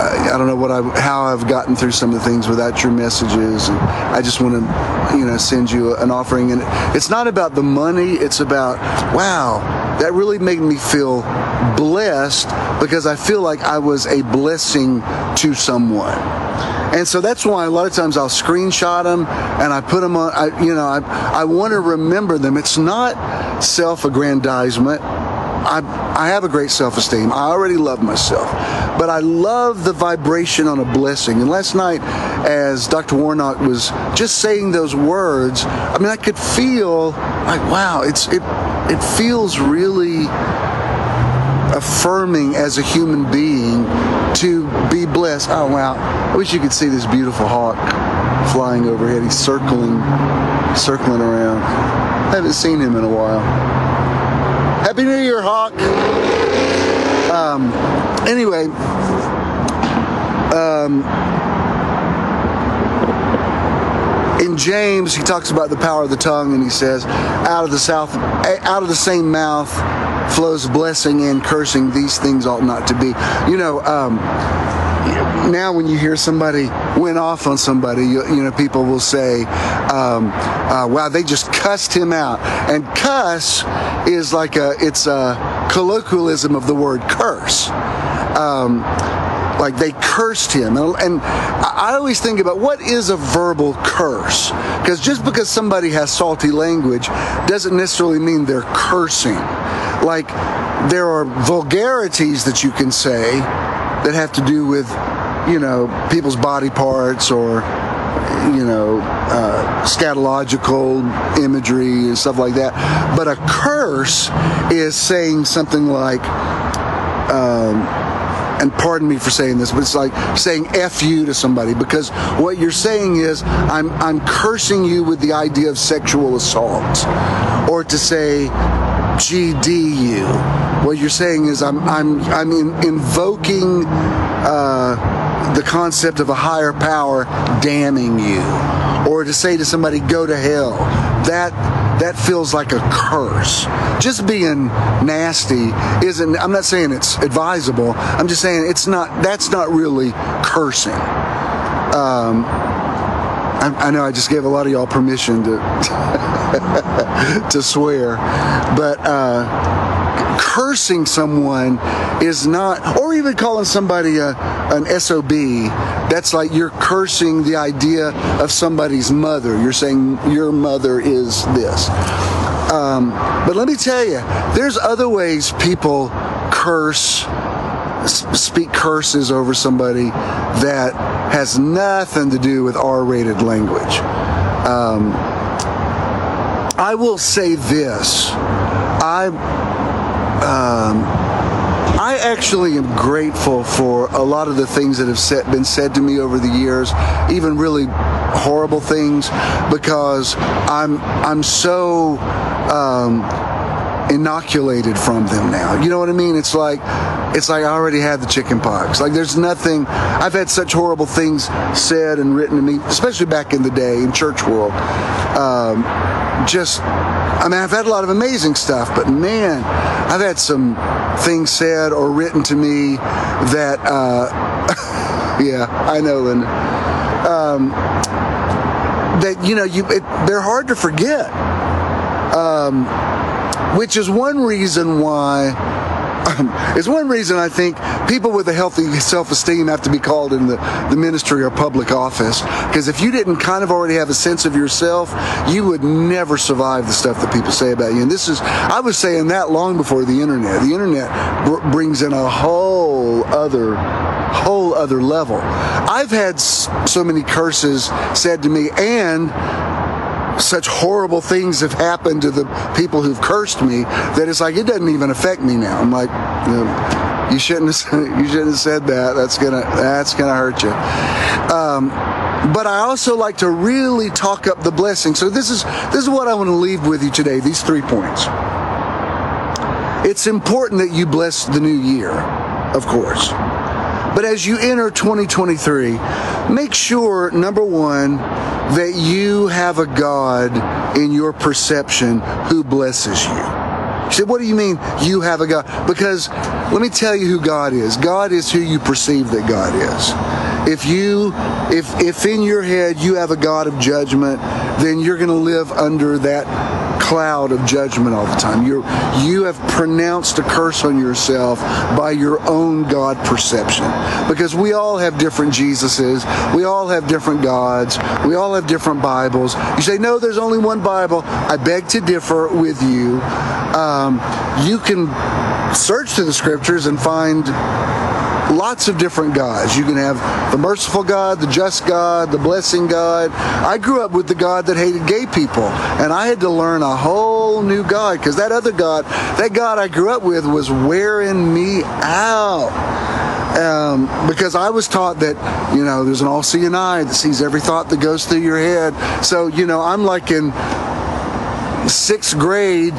uh, I don't know what I how I've gotten through some of the things without your messages and I just want to you know send you an offering and it's not about the money it's about wow that really made me feel blessed because I feel like I was a blessing to someone and so that's why a lot of times I'll screenshot them and I put them on, I, you know, I, I want to remember them. It's not self aggrandizement. I, I have a great self esteem. I already love myself. But I love the vibration on a blessing. And last night, as Dr. Warnock was just saying those words, I mean, I could feel like, wow, it's it it feels really affirming as a human being to be blessed. Oh wow! I wish you could see this beautiful hawk flying overhead. He's circling, circling around. I haven't seen him in a while. Happy New Year, hawk. Um, anyway, um, in James, he talks about the power of the tongue, and he says, "Out of the south, out of the same mouth." flows blessing and cursing. These things ought not to be. You know, um, now when you hear somebody went off on somebody, you, you know, people will say, um, uh, "Wow, they just cussed him out." And cuss is like a it's a colloquialism of the word curse. Um, like they cursed him. And, and, i always think about what is a verbal curse? Because just because somebody has salty language doesn't necessarily mean they're cursing. Like there are vulgarities that you can say that have to do with, you know, people's body parts or, you know, uh, scatological imagery and stuff like that. But a curse is saying something like, um, and pardon me for saying this, but it's like saying F you to somebody because what you're saying is I'm I'm cursing you with the idea of sexual assault. Or to say GDU. What you're saying is I'm I'm I'm in, invoking uh, the concept of a higher power damning you, or to say to somebody go to hell. That that feels like a curse. Just being nasty isn't. I'm not saying it's advisable. I'm just saying it's not. That's not really cursing. Um, I, I know I just gave a lot of y'all permission to *laughs* to swear, but uh, cursing someone is not, or even calling somebody a, an SOB. That's like you're cursing the idea of somebody's mother. You're saying your mother is this. Um, but let me tell you, there's other ways people curse speak curses over somebody that has nothing to do with R-rated language. Um, I will say this: I um, I actually am grateful for a lot of the things that have set, been said to me over the years, even really horrible things, because I'm I'm so. Um, inoculated from them now. You know what I mean? It's like it's like I already had the chicken pox. Like there's nothing. I've had such horrible things said and written to me, especially back in the day in church world. Um, just, I mean, I've had a lot of amazing stuff, but man, I've had some things said or written to me that, uh, *laughs* yeah, I know, Linda. Um, that you know, you it, they're hard to forget. Um, which is one reason why um, it's one reason I think people with a healthy self-esteem have to be called in the, the ministry or public office. Because if you didn't kind of already have a sense of yourself, you would never survive the stuff that people say about you. And this is, I was saying that long before the internet. The internet br- brings in a whole other, whole other level. I've had so many curses said to me and such horrible things have happened to the people who've cursed me that it's like it doesn't even affect me now. I'm like, you know, You shouldn't have. *laughs* You shouldn't have said that. That's gonna. That's gonna hurt you. Um, but I also like to really talk up the blessing. So this is this is what I want to leave with you today. These three points. It's important that you bless the new year, of course. But as you enter 2023, make sure number one that you have a God in your perception who blesses you. You said, what do you mean you have a God? Because let me tell you who God is. God is who you perceive that God is. If you, if, if in your head you have a God of judgment, then you're going to live under that cloud of judgment all the time. you you have pronounced a curse on yourself by your own God perception. Because we all have different Jesuses. We all have different gods. We all have different Bibles. You say, no, there's only one Bible. I beg to differ with you. Um, you can search through the scriptures and find lots of different gods. You can have the merciful God, the just God, the blessing God. I grew up with the God that hated gay people, and I had to learn a whole new God because that other God, that God I grew up with, was wearing me out. Um, because I was taught that, you know, there's an all seeing eye that sees every thought that goes through your head. So, you know, I'm like in sixth grade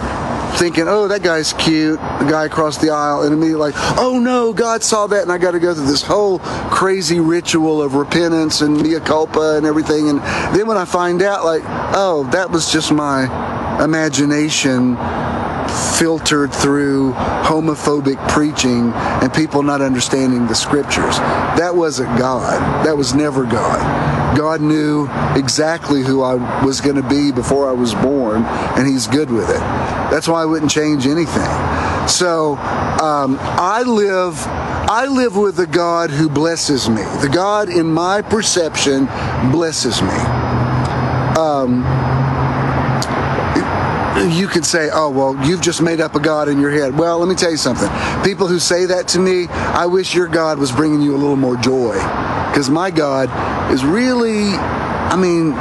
thinking, oh, that guy's cute, the guy across the aisle, and immediately like, oh no, God saw that, and I got to go through this whole crazy ritual of repentance and mea culpa and everything. And then when I find out, like, oh, that was just my imagination filtered through homophobic preaching and people not understanding the scriptures. That wasn't God. That was never God. God knew exactly who I was going to be before I was born, and He's good with it. That's why I wouldn't change anything. So um, I live. I live with the God who blesses me. The God in my perception blesses me. Um, you could say, oh, well, you've just made up a God in your head. Well, let me tell you something. People who say that to me, I wish your God was bringing you a little more joy. Because my God is really, I mean,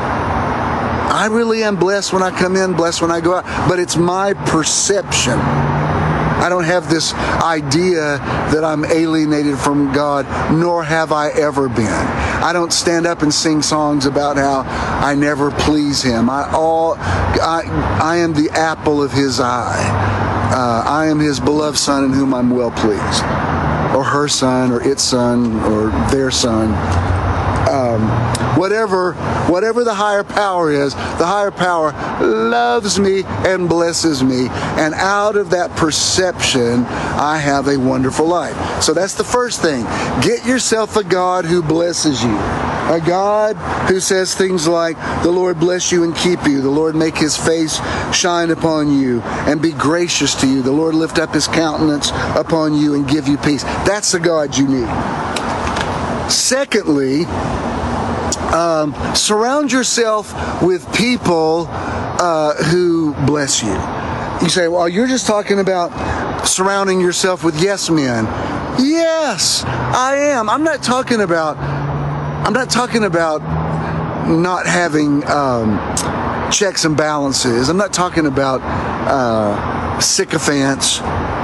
I really am blessed when I come in, blessed when I go out, but it's my perception. I don't have this idea that I'm alienated from God, nor have I ever been. I don't stand up and sing songs about how I never please Him. I all I, I am the apple of His eye. Uh, I am His beloved Son in whom I'm well pleased, or her son, or its son, or their son um, whatever whatever the higher power is, the higher power loves me and blesses me, and out of that perception, I have a wonderful life. So that's the first thing. Get yourself a God who blesses you. A God who says things like, The Lord bless you and keep you. The Lord make his face shine upon you and be gracious to you. The Lord lift up his countenance upon you and give you peace. That's the God you need. Secondly, um, surround yourself with people uh, who bless you. You say, well, you're just talking about surrounding yourself with yes men. Yes, I am. I'm not talking about. I'm not talking about not having um, checks and balances. I'm not talking about uh, sycophants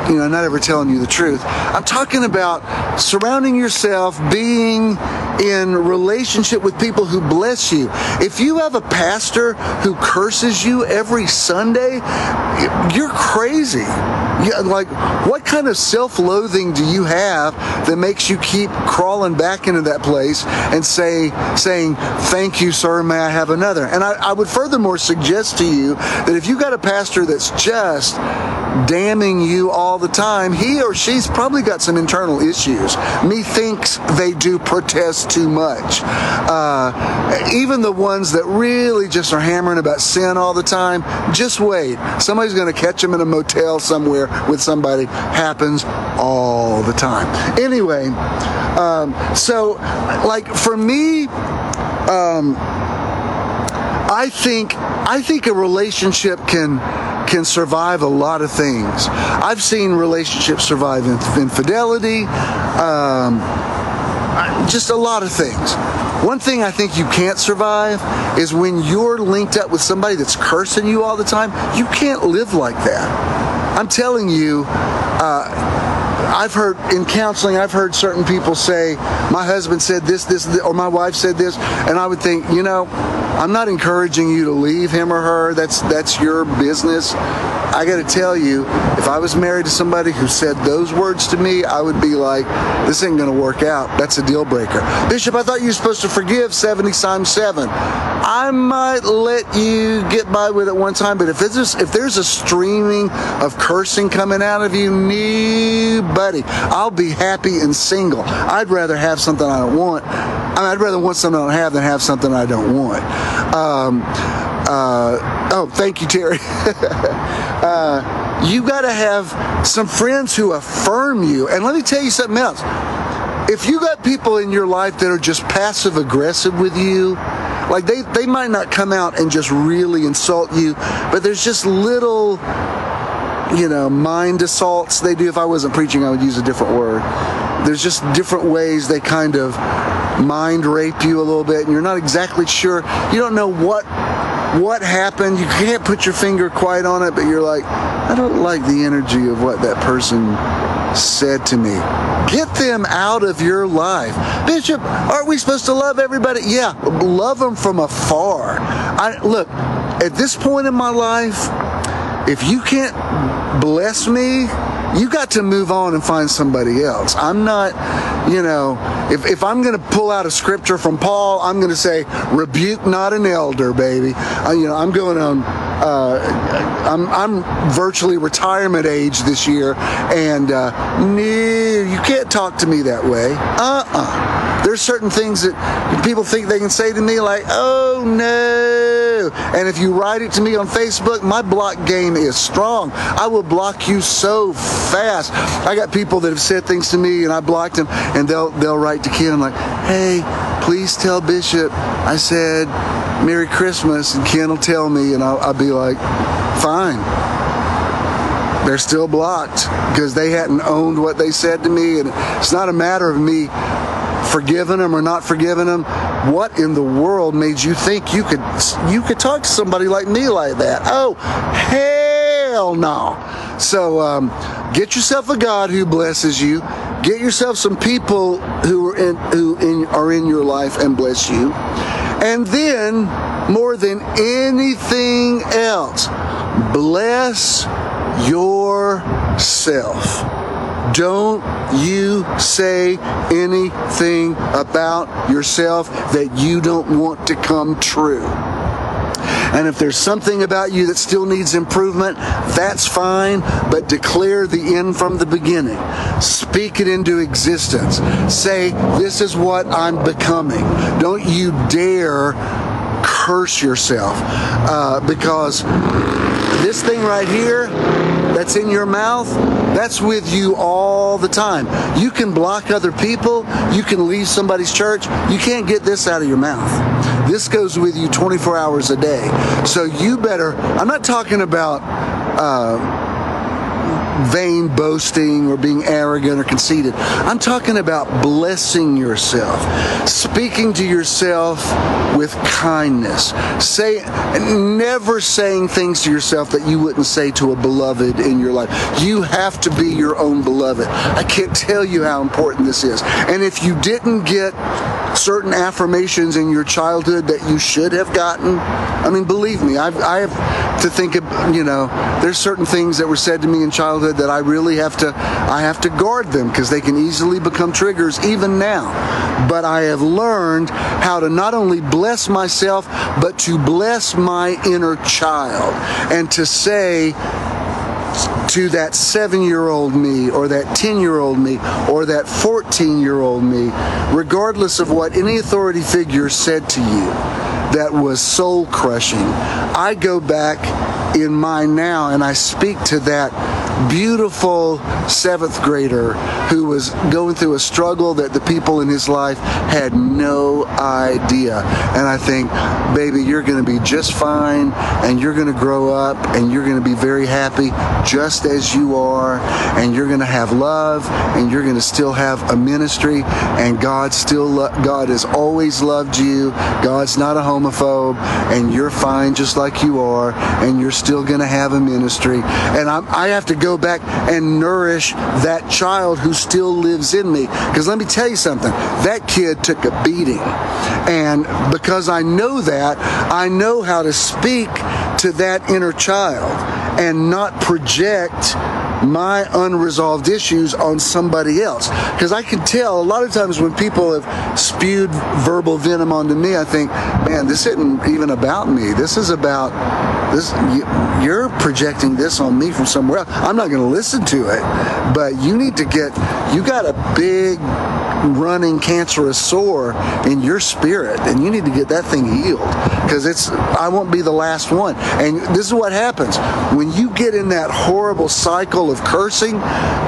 you know, not ever telling you the truth. I'm talking about surrounding yourself, being in relationship with people who bless you. If you have a pastor who curses you every Sunday, you're crazy. Yeah, like, what kind of self-loathing do you have that makes you keep crawling back into that place and say, saying, "Thank you, sir. May I have another?" And I, I would furthermore suggest to you that if you got a pastor that's just damning you all the time, he or she's probably got some internal issues. Methinks they do protest too much. Uh, even the ones that really just are hammering about sin all the time, just wait. Somebody's going to catch them in a motel somewhere with somebody. Happens all the time. Anyway, um, so like for me, um, I think I think a relationship can can survive a lot of things. I've seen relationships survive infidelity, um, just a lot of things. One thing I think you can't survive is when you're linked up with somebody that's cursing you all the time. You can't live like that. I'm telling you, uh, I've heard in counseling, I've heard certain people say, my husband said this, this, or my wife said this, and I would think, you know, I'm not encouraging you to leave him or her. That's that's your business. I got to tell you, if I was married to somebody who said those words to me, I would be like, this ain't going to work out. That's a deal breaker. Bishop, I thought you were supposed to forgive 70 times 7. I might let you get by with it one time, but if it's if there's a streaming of cursing coming out of you, new buddy, I'll be happy and single. I'd rather have something I don't want. I mean, I'd rather want something I don't have than have something I don't want. Um, uh, oh, thank you, Terry. *laughs* uh, you got to have some friends who affirm you. And let me tell you something else. If you got people in your life that are just passive aggressive with you, like they, they might not come out and just really insult you, but there's just little, you know, mind assaults they do. If I wasn't preaching, I would use a different word. There's just different ways they kind of mind rape you a little bit, and you're not exactly sure. You don't know what what happened. You can't put your finger quite on it, but you're like, I don't like the energy of what that person said to me. Get them out of your life. Bishop, aren't we supposed to love everybody? Yeah, love them from afar. I look, at this point in my life, if you can't bless me, you got to move on and find somebody else. I'm not, you know, if, if I'm going to pull out a scripture from Paul, I'm going to say, rebuke not an elder, baby. Uh, you know, I'm going on, uh, I'm, I'm virtually retirement age this year, and uh, no, you can't talk to me that way. Uh uh There's certain things that people think they can say to me, like, oh no. And if you write it to me on Facebook, my block game is strong. I will block you so fast. I got people that have said things to me and I blocked them and they'll they'll write to Ken. I'm like, hey, please tell Bishop I said Merry Christmas and Ken will tell me and I'll, I'll be like, fine. They're still blocked because they hadn't owned what they said to me and it's not a matter of me forgiving them or not forgiving them. What in the world made you think you could you could talk to somebody like me like that? Oh, hell no. So um, get yourself a God who blesses you. Get yourself some people who are in who in, are in your life and bless you. And then, more than anything else, bless yourself. Don't you say anything about yourself that you don't want to come true. And if there's something about you that still needs improvement, that's fine, but declare the end from the beginning. Speak it into existence. Say, This is what I'm becoming. Don't you dare curse yourself uh, because this thing right here that's in your mouth, that's with you all the time. You can block other people, you can leave somebody's church, you can't get this out of your mouth. This goes with you 24 hours a day. So you better, I'm not talking about. Uh, vain boasting or being arrogant or conceited. I'm talking about blessing yourself, speaking to yourself with kindness. Say never saying things to yourself that you wouldn't say to a beloved in your life. You have to be your own beloved. I can't tell you how important this is. And if you didn't get certain affirmations in your childhood that you should have gotten, I mean, believe me, I've, I have to think of, you know, there's certain things that were said to me in childhood that I really have to, I have to guard them because they can easily become triggers even now. But I have learned how to not only bless myself, but to bless my inner child and to say, to that seven year old me or that 10 year old me or that 14 year old me, regardless of what any authority figure said to you that was soul crushing, I go back in mine now and I speak to that beautiful seventh grader who was going through a struggle that the people in his life had no idea. And I think, baby, you're going to be just fine and you're going to grow up and you're going to be very happy just as you are and you're going to have love and you're going to still have a ministry and God still lo- God has always loved you. God's not a homophobe and you're fine just like you are and you're still going to have a ministry. And I'm, I have to go go back and nourish that child who still lives in me. Because let me tell you something, that kid took a beating. And because I know that, I know how to speak to that inner child and not project my unresolved issues on somebody else. Because I can tell a lot of times when people have spewed verbal venom onto me, I think, man, this isn't even about me. This is about this. You're projecting this on me from somewhere else. I'm not going to listen to it, but you need to get. You got a big running cancerous sore in your spirit and you need to get that thing healed because it's I won't be the last one. And this is what happens. When you get in that horrible cycle of cursing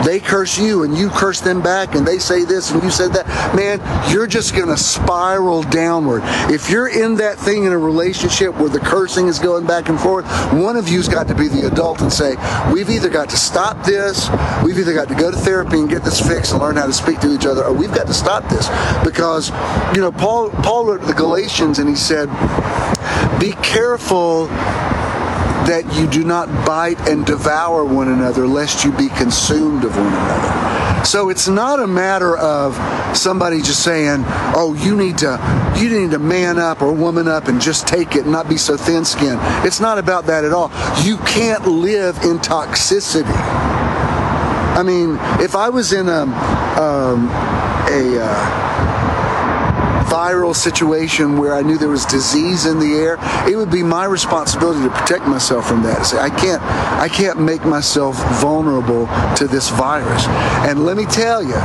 they curse you and you curse them back and they say this and you said that. Man you're just to spiral downward. If you're in that thing in a relationship where the cursing is going back and forth one of you's got to be the adult and say we've either got to stop this we've either got to go to therapy and get this fixed and learn how to speak to each other or we've got to stop this because you know Paul Paul wrote to the Galatians and he said be careful that you do not bite and devour one another lest you be consumed of one another. So it's not a matter of somebody just saying, "Oh, you need to you need to man up or woman up and just take it and not be so thin-skinned." It's not about that at all. You can't live in toxicity. I mean, if I was in a um, a uh, viral situation where I knew there was disease in the air, it would be my responsibility to protect myself from that. I can't, I can't make myself vulnerable to this virus. And let me tell you,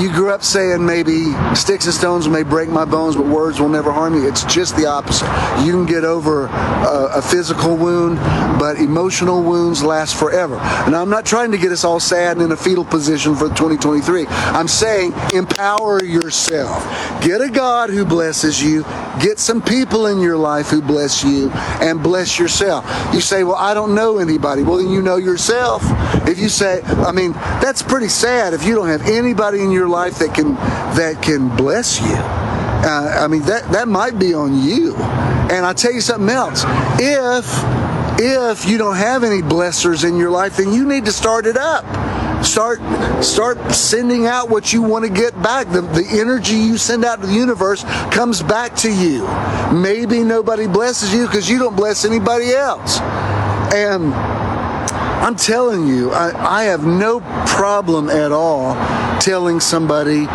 you grew up saying maybe sticks and stones may break my bones, but words will never harm you. It's just the opposite. You can get over a, a, physical wound, but emotional wounds last forever. And I'm not trying to get us all sad and in a fetal position for 2023. I'm saying empower yourself. Get a God who blesses you. Get some people in your life who bless you and bless yourself. You say, Well, I don't know anybody. Well, then you know yourself. If you say, I mean, that's pretty sad if you don't have anybody in your life that can that can bless you. Uh, I mean, that that might be on you. And I tell you something else. If if you don't have any blessers in your life, then you need to start it up start start sending out what you want to get back. The, the energy you send out to the universe comes back to you. Maybe nobody blesses you because you don't bless anybody else. And i'm telling you I, I have no problem at all telling somebody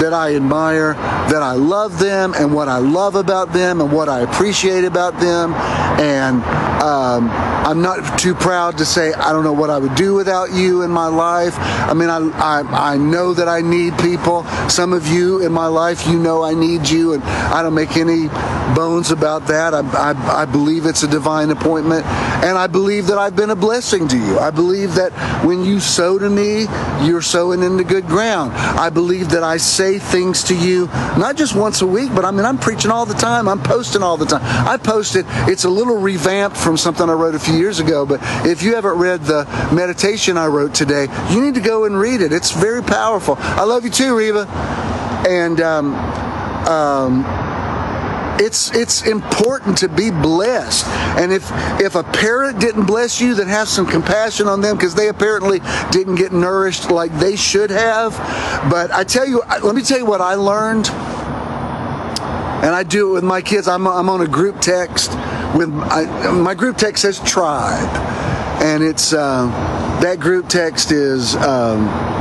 that I admire, that I love them, and what I love about them, and what I appreciate about them. And um, I'm not too proud to say I don't know what I would do without you in my life. I mean, I, I, I know that I need people. Some of you in my life, you know I need you, and I don't make any bones about that. I, I, I believe it's a divine appointment, and I believe that I've been a blessing to you. I believe that when you sow to me, you're sowing into good ground. I believe that I say things to you, not just once a week, but I mean, I'm preaching all the time. I'm posting all the time. I posted, it's a little revamped from something I wrote a few years ago, but if you haven't read the meditation I wrote today, you need to go and read it. It's very powerful. I love you too, Reva. And, um, um, it's it's important to be blessed. And if if a parent didn't bless you, then have some compassion on them because they apparently didn't get nourished like they should have. But I tell you, let me tell you what I learned. And I do it with my kids. I'm, I'm on a group text with I, my group text says tribe, and it's uh, that group text is. Um,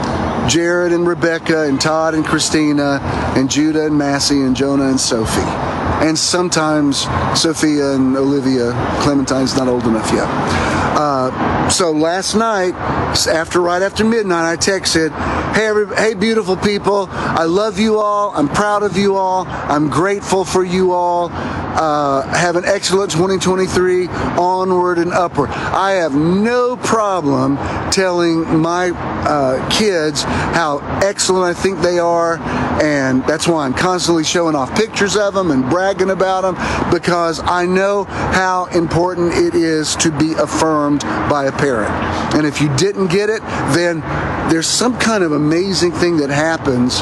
Jared and Rebecca and Todd and Christina and Judah and Massey and Jonah and Sophie and sometimes Sophia and Olivia. Clementine's not old enough yet. Uh, so last night, after right after midnight, I texted, "Hey, every, hey, beautiful people! I love you all. I'm proud of you all. I'm grateful for you all. Uh, have an excellent 2023. Onward and upward. I have no problem telling my uh, kids how excellent I think they are, and that's why I'm constantly showing off pictures of them and bragging about them because I know how important it is to be affirmed by a parent. And if you didn't get it, then there's some kind of amazing thing that happens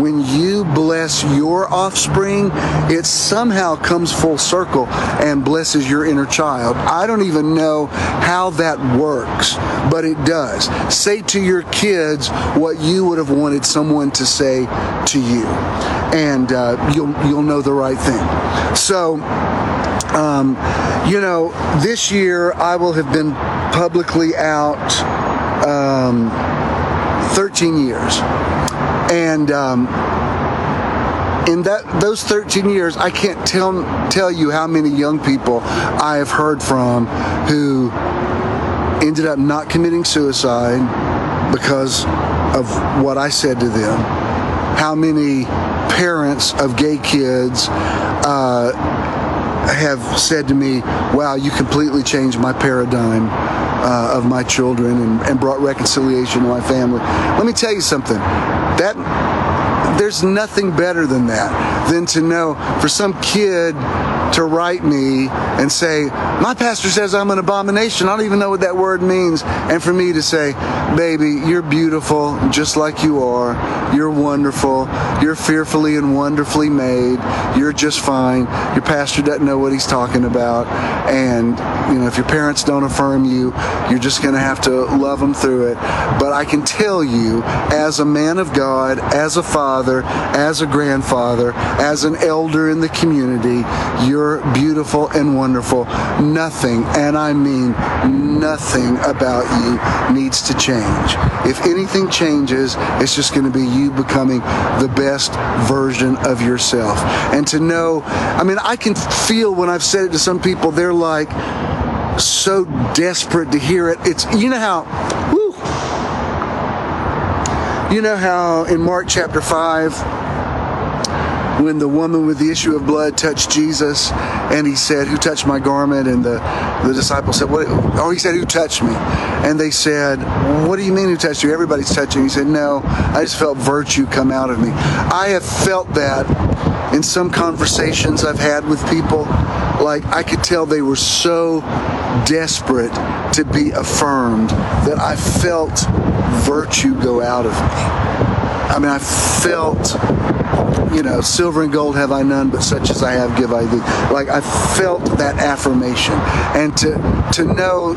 when you bless your offspring. It somehow comes full circle and blesses your inner child. I don't even know how that works, but it does. Say to your kids what you would have wanted someone to say to you, and uh, you'll you'll know the right thing. So. Um, you know, this year I will have been publicly out um, 13 years, and um, in that those 13 years, I can't tell tell you how many young people I have heard from who ended up not committing suicide because of what I said to them. How many parents of gay kids uh, have said to me, "Wow, you completely changed my paradigm." Uh, of my children and, and brought reconciliation to my family. Let me tell you something. That there's nothing better than that, than to know for some kid to write me and say, My pastor says I'm an abomination. I don't even know what that word means. And for me to say, Baby, you're beautiful just like you are. You're wonderful. You're fearfully and wonderfully made. You're just fine. Your pastor doesn't know what he's talking about. And, you know, if your parents don't affirm you, you're just going to have to love them through it. But I can tell you, as a man of God, as a father, as a grandfather, as an elder in the community, you're beautiful and wonderful. Nothing, and I mean nothing about you needs to change. If anything changes, it's just going to be you becoming the best version of yourself. And to know, I mean, I can feel when I've said it to some people, they're like so desperate to hear it. It's, you know how, you know how in Mark chapter 5, when the woman with the issue of blood touched Jesus and he said, Who touched my garment? And the, the disciple said, What? Oh, he said, Who touched me? And they said, What do you mean, who touched you? Everybody's touching. He said, No, I just felt virtue come out of me. I have felt that in some conversations I've had with people. Like, I could tell they were so desperate to be affirmed that I felt virtue go out of me. I mean, I felt you know, silver and gold have I none, but such as I have give I thee. Like I felt that affirmation, and to to know,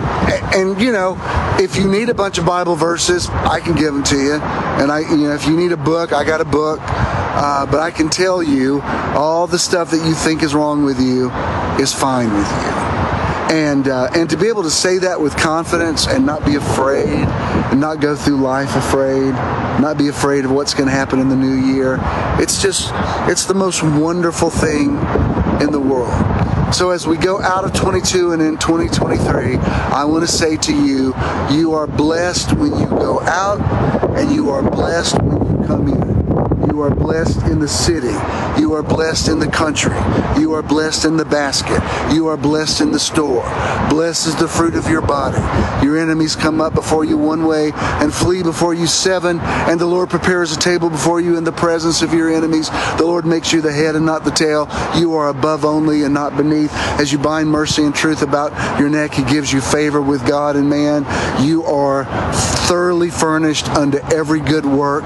and you know, if you need a bunch of Bible verses, I can give them to you, and I, you know, if you need a book, I got a book. Uh, but I can tell you, all the stuff that you think is wrong with you is fine with you and uh, and to be able to say that with confidence and not be afraid and not go through life afraid not be afraid of what's going to happen in the new year it's just it's the most wonderful thing in the world so as we go out of 22 and in 2023 i want to say to you you are blessed when you go out and you are blessed when you come in you are blessed in the city. You are blessed in the country. You are blessed in the basket. You are blessed in the store. Blessed is the fruit of your body. Your enemies come up before you one way and flee before you seven. And the Lord prepares a table before you in the presence of your enemies. The Lord makes you the head and not the tail. You are above only and not beneath. As you bind mercy and truth about your neck, He gives you favor with God and man. You are thoroughly furnished unto every good work.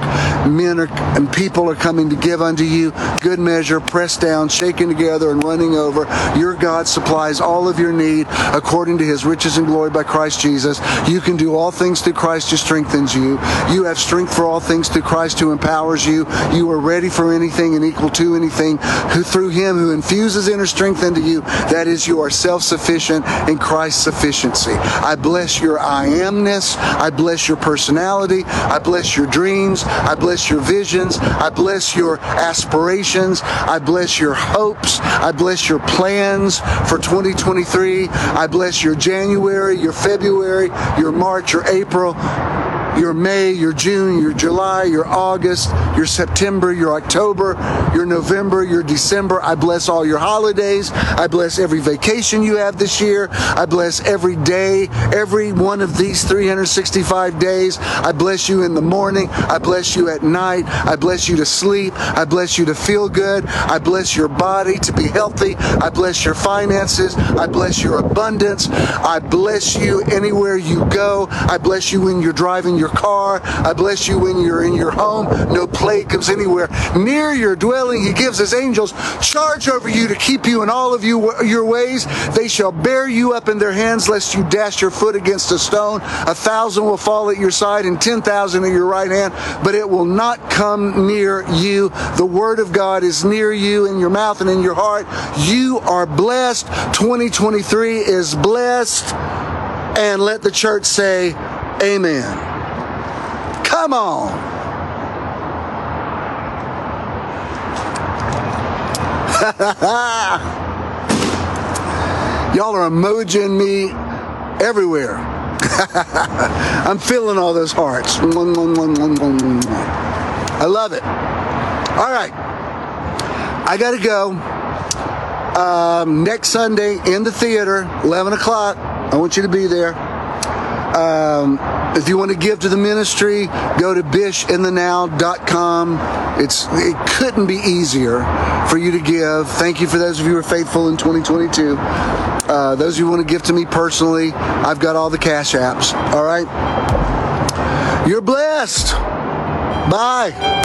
Men are, and people are coming to give unto you good measure, pressed down, shaken together, and running over. Your God supplies all of your need according to his riches and glory by Christ Jesus. You can do all things through Christ who strengthens you. You have strength for all things through Christ who empowers you. You are ready for anything and equal to anything who through him who infuses inner strength into you. That is, you are self-sufficient in Christ's sufficiency. I bless your I amness. I bless your personality. I bless your dreams. I bless your visions. I bless your aspirations. I bless your hopes. I bless your plans for 2023. I bless your January, your February, your March, your April your May, your June, your July, your August, your September, your October, your November, your December. I bless all your holidays. I bless every vacation you have this year. I bless every day, every one of these 365 days. I bless you in the morning. I bless you at night. I bless you to sleep. I bless you to feel good. I bless your body to be healthy. I bless your finances. I bless your abundance. I bless you anywhere you go. I bless you when you're driving your your car. I bless you when you're in your home. No plague comes anywhere near your dwelling. He gives his angels charge over you to keep you in all of you, your ways. They shall bear you up in their hands lest you dash your foot against a stone. A thousand will fall at your side and 10,000 at your right hand, but it will not come near you. The word of God is near you in your mouth and in your heart. You are blessed. 2023 is blessed. And let the church say, Amen. Come on. *laughs* Y'all are emojing me everywhere. *laughs* I'm feeling all those hearts. I love it. All right. I got to go. Um, next Sunday in the theater, 11 o'clock. I want you to be there. Um, if you want to give to the ministry, go to bishinthenow.com. It's it couldn't be easier for you to give. Thank you for those of you who are faithful in 2022. Uh, those of you who want to give to me personally, I've got all the cash apps. All right. You're blessed. Bye.